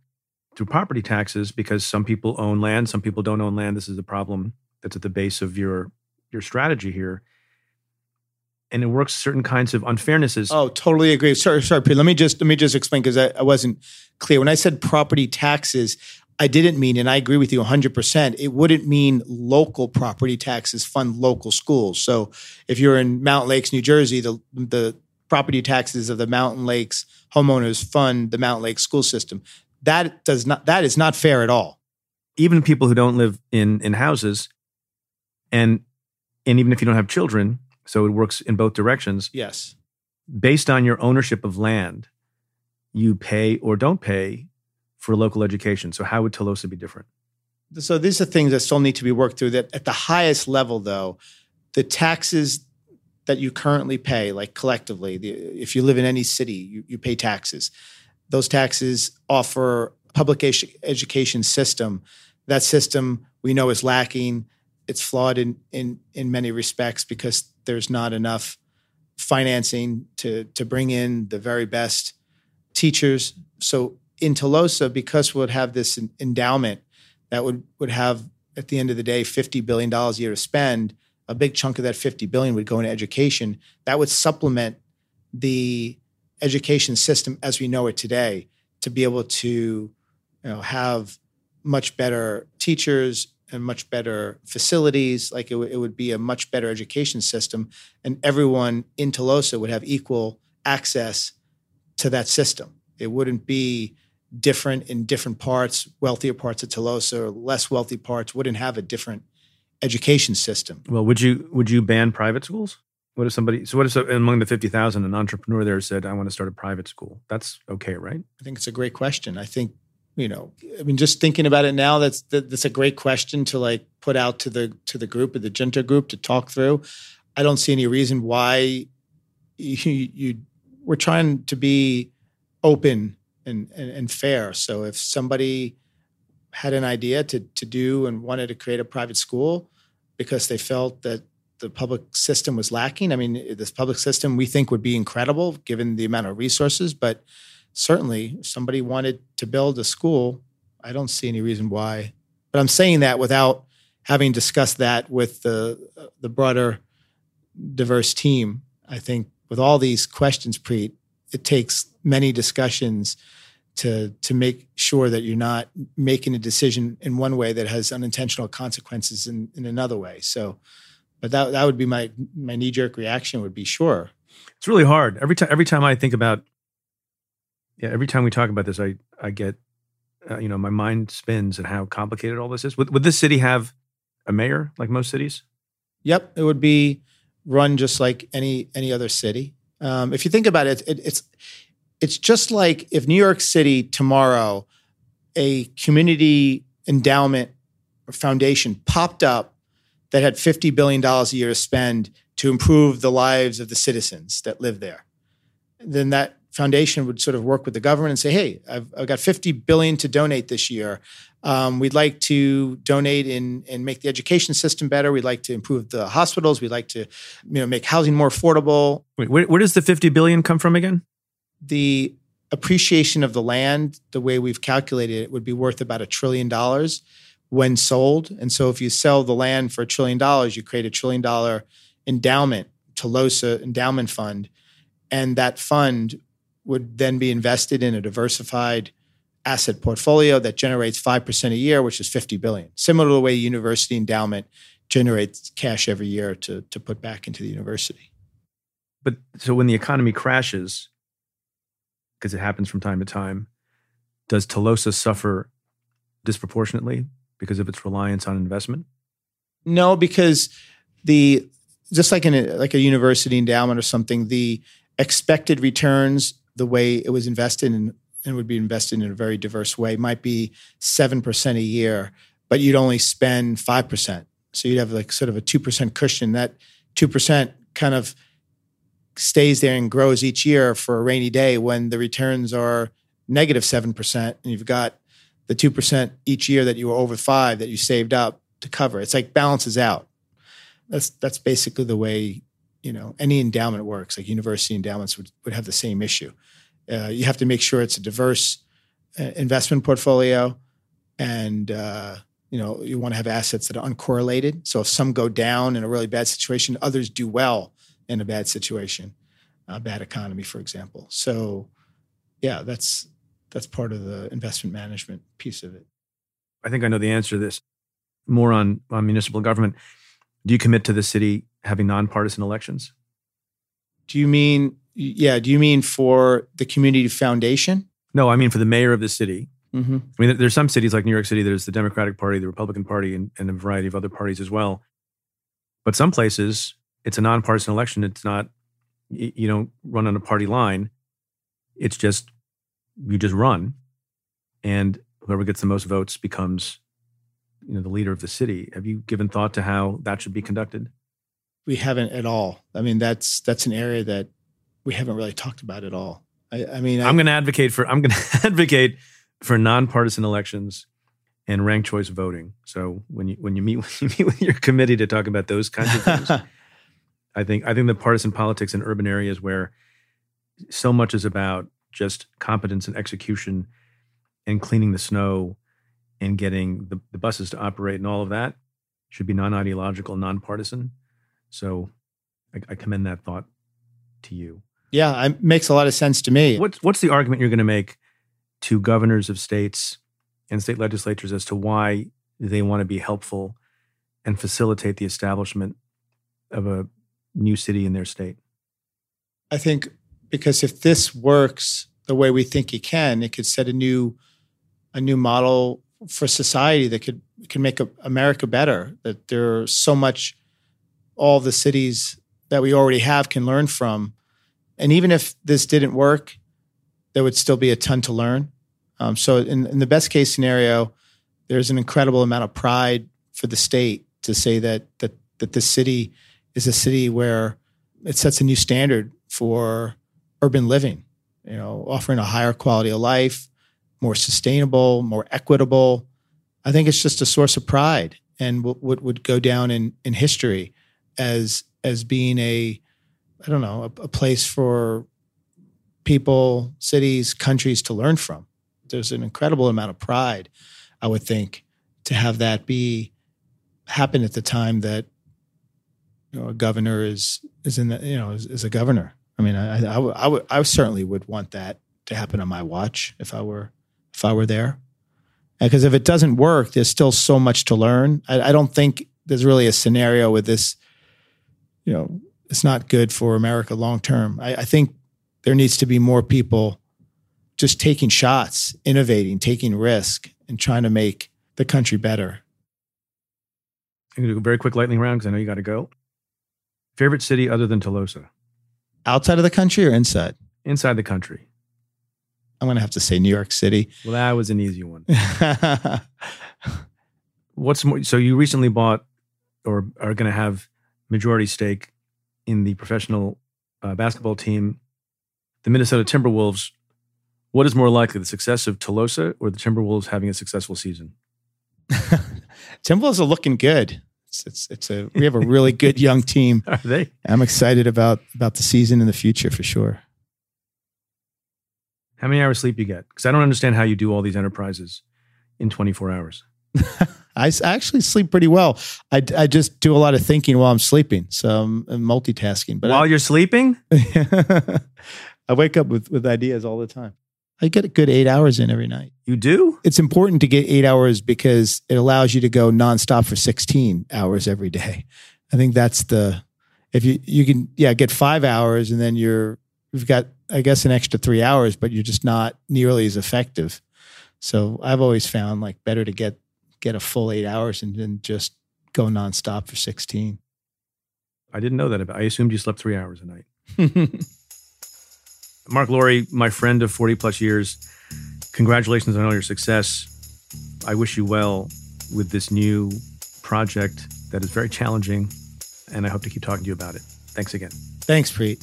through property taxes because some people own land, some people don't own land. This is the problem that's at the base of your your strategy here. And it works certain kinds of unfairnesses. Oh, totally agree. Sorry, sorry, Preet. Let me just let me just explain because I, I wasn't clear. When I said property taxes, I didn't mean, and I agree with you 100%, it wouldn't mean local property taxes fund local schools. So if you're in Mountain Lakes, New Jersey, the, the property taxes of the Mountain Lakes homeowners fund the Mountain Lakes school system. That does not that is not fair at all. Even people who don't live in in houses and and even if you don't have children, so it works in both directions. Yes. Based on your ownership of land, you pay or don't pay for local education. So how would Telosa be different? So these are things that still need to be worked through. That at the highest level, though, the taxes that you currently pay, like collectively, the, if you live in any city, you, you pay taxes. Those taxes offer public education system. That system we know is lacking. It's flawed in in in many respects because there's not enough financing to to bring in the very best teachers. So in Telosa, because we would have this endowment that would would have at the end of the day fifty billion dollars a year to spend, a big chunk of that fifty billion would go into education. That would supplement the education system as we know it today to be able to you know have much better teachers and much better facilities. Like it, w- it would be a much better education system and everyone in Telosa would have equal access to that system. It wouldn't be different in different parts. Wealthier parts of Telosa or less wealthy parts wouldn't have a different education system. Well, would you would you ban private schools? What if somebody? So what if among the fifty thousand, an entrepreneur there said, "I want to start a private school"? That's okay, right? I think it's a great question. I think you know, I mean, just thinking about it now, that's that, that's a great question to like put out to the to the group or the Junto group to talk through. I don't see any reason why you, you we're trying to be open and, and, and fair. So if somebody had an idea to to do and wanted to create a private school because they felt that the public system was lacking. I mean, this public system we think would be incredible given the amount of resources, but certainly if somebody wanted to build a school, I don't see any reason why. But I'm saying that without having discussed that with the the broader diverse team. I think with all these questions, Preet, it takes many discussions to to make sure that you're not making a decision in one way that has unintentional consequences in, in another way. So, but that that would be my my knee jerk reaction would be sure. It's really hard every time. Every time I think about, yeah, every time we talk about this, I I get, uh, you know, my mind spins at how complicated all this is. Would would this city have a mayor like most cities? Yep, it would be run just like any any other city. Um, if you think about it, it, it's it's just like if New York City tomorrow, a community endowment foundation popped up that had $50 billion a year to spend to improve the lives of the citizens that live there. Then that foundation would sort of work with the government and say, hey, I've, I've got 50 billion to donate this year. Um, we'd like to donate and, and make the education system better. We'd like to improve the hospitals. We'd like to, you know, make housing more affordable. Wait, where, where does the 50 billion come from again? The appreciation of the land, the way we've calculated it, would be worth about a trillion dollars when sold. And so if you sell the land for a trillion dollars, you create a trillion dollar endowment, Telosa endowment fund. And that fund would then be invested in a diversified asset portfolio that generates 5% a year, which is 50 billion. Similar to the way university endowment generates cash every year to, to put back into the university. But so when the economy crashes, because it happens from time to time. Does Telosa suffer disproportionately because of its reliance on investment? No, because the just like in a, like a university endowment or something, the expected returns, the way it was invested in and would be invested in a very diverse way, might be seven percent a year, but you'd only spend five percent. So you'd have like sort of a two percent cushion. That two percent kind of stays there and grows each year for a rainy day when the returns are negative 7% and you've got the 2% each year that you were over 5 that you saved up to cover. It's like balances out. That's that's basically the way you know any endowment works. Like university endowments would, would have the same issue. Uh, you have to make sure it's a diverse uh, investment portfolio and uh, you know you want to have assets that are uncorrelated. So if some go down in a really bad situation others do well in a bad situation, a bad economy, for example. So, yeah, that's that's part of the investment management piece of it. I think I know the answer to this. More on on municipal government. Do you commit to the city having nonpartisan elections? Do you mean yeah? Do you mean for the community foundation? No, I mean for the mayor of the city. Mm-hmm. I mean, there's some cities like New York City. There's the Democratic Party, the Republican Party, and, and a variety of other parties as well. But some places, it's a nonpartisan election. It's not you don't run on a party line. It's just you just run, and whoever gets the most votes becomes you know the leader of the city. Have you given thought to how that should be conducted? We haven't at all. I mean, that's that's an area that we haven't really talked about at all. I, I mean, I, am going to advocate for I'm going to advocate for nonpartisan elections and ranked choice voting. So when you when you meet when you meet with your committee to talk about those kinds of things, I think I think the partisan politics in urban areas where so much is about just competence and execution and cleaning the snow and getting the, the buses to operate and all of that should be non-ideological, nonpartisan. So I, I commend that thought to you. Yeah, it makes a lot of sense to me. What's what's the argument you're going to make to governors of states and state legislatures as to why they want to be helpful and facilitate the establishment of a new city in their state? I think because if this works the way we think it can, it could set a new a new model for society that could can make America better. That there's so much all the cities that we already have can learn from, and even if this didn't work, there would still be a ton to learn. Um, so, in, in the best case scenario, there's an incredible amount of pride for the state to say that that that the city is a city where it sets a new standard for urban living. You know, offering a higher quality of life, more sustainable, more equitable. I think it's just a source of pride and what would, go down in in history as as being a I don't know a, a place for people, cities, countries to learn from. There's an incredible amount of pride, I would think, to have that be happen at the time that know, a governor is is in the you know is, is a governor. I mean, I, I, I, would I certainly would want that to happen on my watch if I were if I were there. Because if it doesn't work, there's still so much to learn. I, I don't think there's really a scenario with this. You know, it's not good for America long term. I, I think there needs to be more people just taking shots, innovating, taking risk, and trying to make the country better. I'm going to do a very quick lightning round because I know you got to go. Favorite city other than Telosa? Outside of the country or inside? Inside the country. I'm going to have to say New York City. Well, that was an easy one. What's more? So you recently bought or are going to have majority stake in the professional uh, basketball team, the Minnesota Timberwolves. What is more likely, the success of Telosa or the Timberwolves having a successful season? Timberwolves are looking good. It's, it's, it's a we have a really good young team. Are they? I'm excited about about the season in the future for sure. How many hours sleep you get? Because I don't understand how you do all these enterprises in 24 hours. I actually sleep pretty well. I, I just do a lot of thinking while I'm sleeping, so I'm, I'm multitasking. But while I, you're sleeping, I wake up with with ideas all the time. I get a good eight hours in every night. You do? It's important to get eight hours because it allows you to go nonstop for 16 hours every day. I think that's the, if you, you can, yeah, get five hours and then you're, you've got, I guess, an extra three hours, but you're just not nearly as effective. So I've always found like better to get, get a full eight hours and then just go nonstop for 16. I didn't know that about, I assumed you slept three hours a night. Marc Lore, my friend of 40 plus years, congratulations on all your success. I wish you well with this new project that is very challenging, and I hope to keep talking to you about it. Thanks again. Thanks, Preet.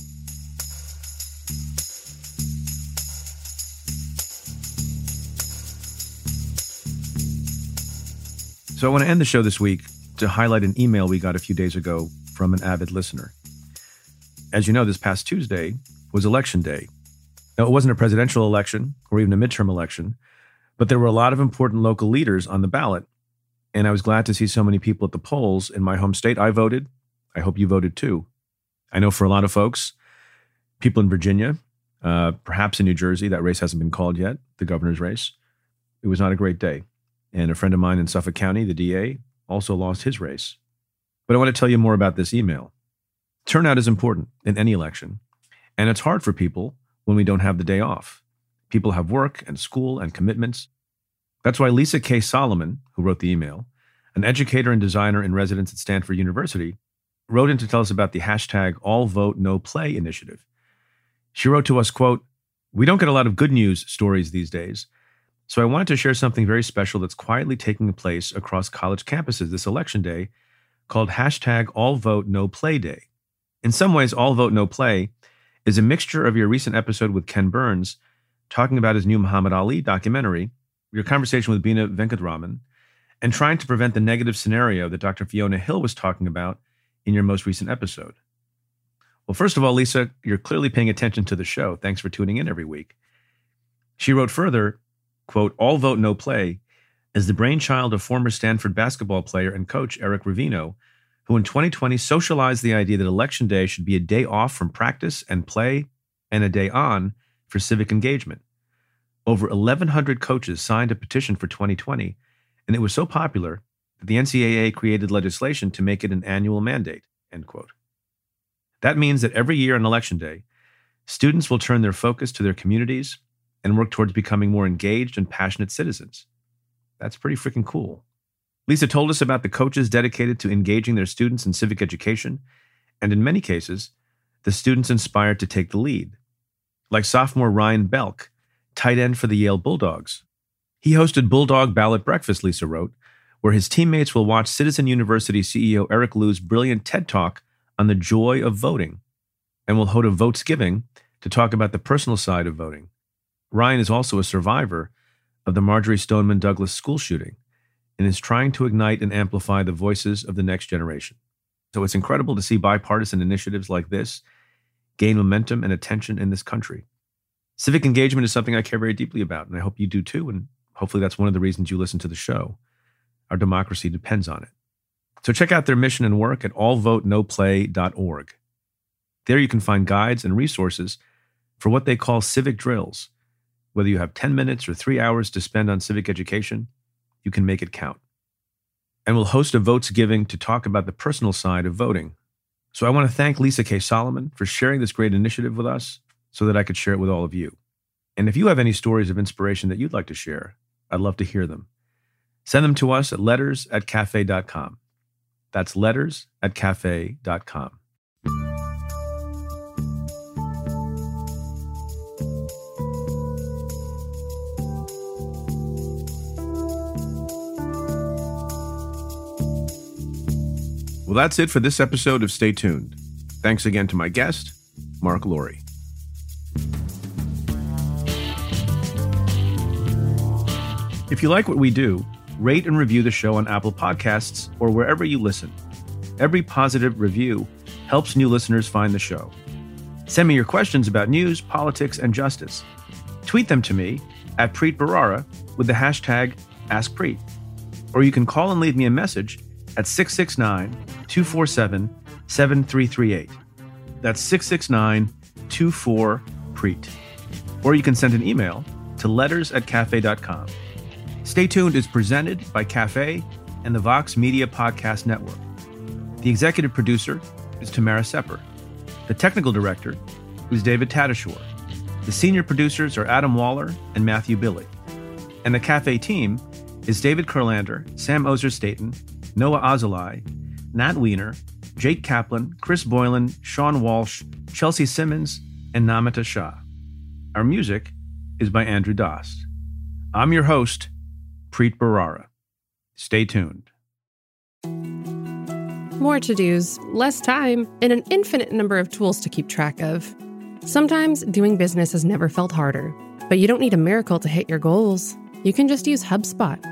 So I want to end the show this week to highlight an email we got a few days ago from an avid listener. As you know, this past Tuesday, was election day. Now, it wasn't a presidential election or even a midterm election, but there were a lot of important local leaders on the ballot. And I was glad to see so many people at the polls in my home state. I voted. I hope you voted too. I know for a lot of folks, people in Virginia, uh, perhaps in New Jersey, that race hasn't been called yet, the governor's race. It was not a great day. And a friend of mine in Suffolk County, the DA, also lost his race. But I want to tell you more about this email. Turnout is important in any election. And it's hard for people when we don't have the day off. People have work and school and commitments. That's why Lisa K. Solomon, who wrote the email, an educator and designer in residence at Stanford University, wrote in to tell us about the hashtag All Vote No Play initiative. She wrote to us, quote, We don't get a lot of good news stories these days, so I wanted to share something very special that's quietly taking place across college campuses this election day called hashtag All Vote No Play Day. In some ways, All Vote No Play is a mixture of your recent episode with Ken Burns talking about his new Muhammad Ali documentary, your conversation with Bina Venkatraman, and trying to prevent the negative scenario that Dr. Fiona Hill was talking about in your most recent episode. Well, first of all, Lisa, you're clearly paying attention to the show. Thanks for tuning in every week. She wrote further, quote, All Vote No Play is the brainchild of former Stanford basketball player and coach Eric Reveno, who in 2020 socialized the idea that election day should be a day off from practice and play and a day on for civic engagement. Over 1,100 coaches signed a petition for 2020, and it was so popular that the NCAA created legislation to make it an annual mandate. End quote. That means that every year on election day, students will turn their focus to their communities and work towards becoming more engaged and passionate citizens. That's pretty freaking cool. Lisa told us about the coaches dedicated to engaging their students in civic education, and in many cases, the students inspired to take the lead. Like sophomore Ryan Belk, tight end for the Yale Bulldogs. He hosted Bulldog Ballot Breakfast, Lisa wrote, where his teammates will watch Citizen University CEO Eric Liu's brilliant TED Talk on the joy of voting and will hold a Votes Giving to talk about the personal side of voting. Ryan is also a survivor of the Marjory Stoneman Douglas school shooting and is trying to ignite and amplify the voices of the next generation. So it's incredible to see bipartisan initiatives like this gain momentum and attention in this country. Civic engagement is something I care very deeply about, and I hope you do too. And hopefully that's one of the reasons you listen to the show. Our democracy depends on it. So check out their mission and work at allvotenoplay.org. There you can find guides and resources for what they call civic drills. Whether you have 10 minutes or three hours to spend on civic education, you can make it count. And we'll host a votes giving to talk about the personal side of voting. So I want to thank Lisa K. Solomon for sharing this great initiative with us so that I could share it with all of you. And if you have any stories of inspiration that you'd like to share, I'd love to hear them. Send them to us at letters at cafe.com. That's letters at cafe.com. Well, that's it for this episode of Stay Tuned. Thanks again to my guest, Marc Lore. If you like what we do, rate and review the show on Apple Podcasts or wherever you listen. Every positive review helps new listeners find the show. Send me your questions about news, politics, and justice. Tweet them to me at Preet Bharara with the hashtag AskPreet. Or you can call and leave me a message at 669 247 7338. That's 669 24 Preet. Or you can send an email to letters at cafe.com. Stay tuned is presented by Cafe and the Vox Media Podcast Network. The executive producer is Tamara Sepper. The technical director is David Tatasciore. The senior producers are Adam Waller and Matthew Billy. And the Cafe team is David Kurlander, Sam Ozer Staton, Noa Azulai, Nat Weiner, Jake Kaplan, Chris Boylan, Sean Walsh, Chelsea Simmons, and Namita Shah. Our music is by Andrew Dost. I'm your host, Preet Bharara. Stay tuned. More to dos, less time, and an infinite number of tools to keep track of. Sometimes doing business has never felt harder, but you don't need a miracle to hit your goals. You can just use HubSpot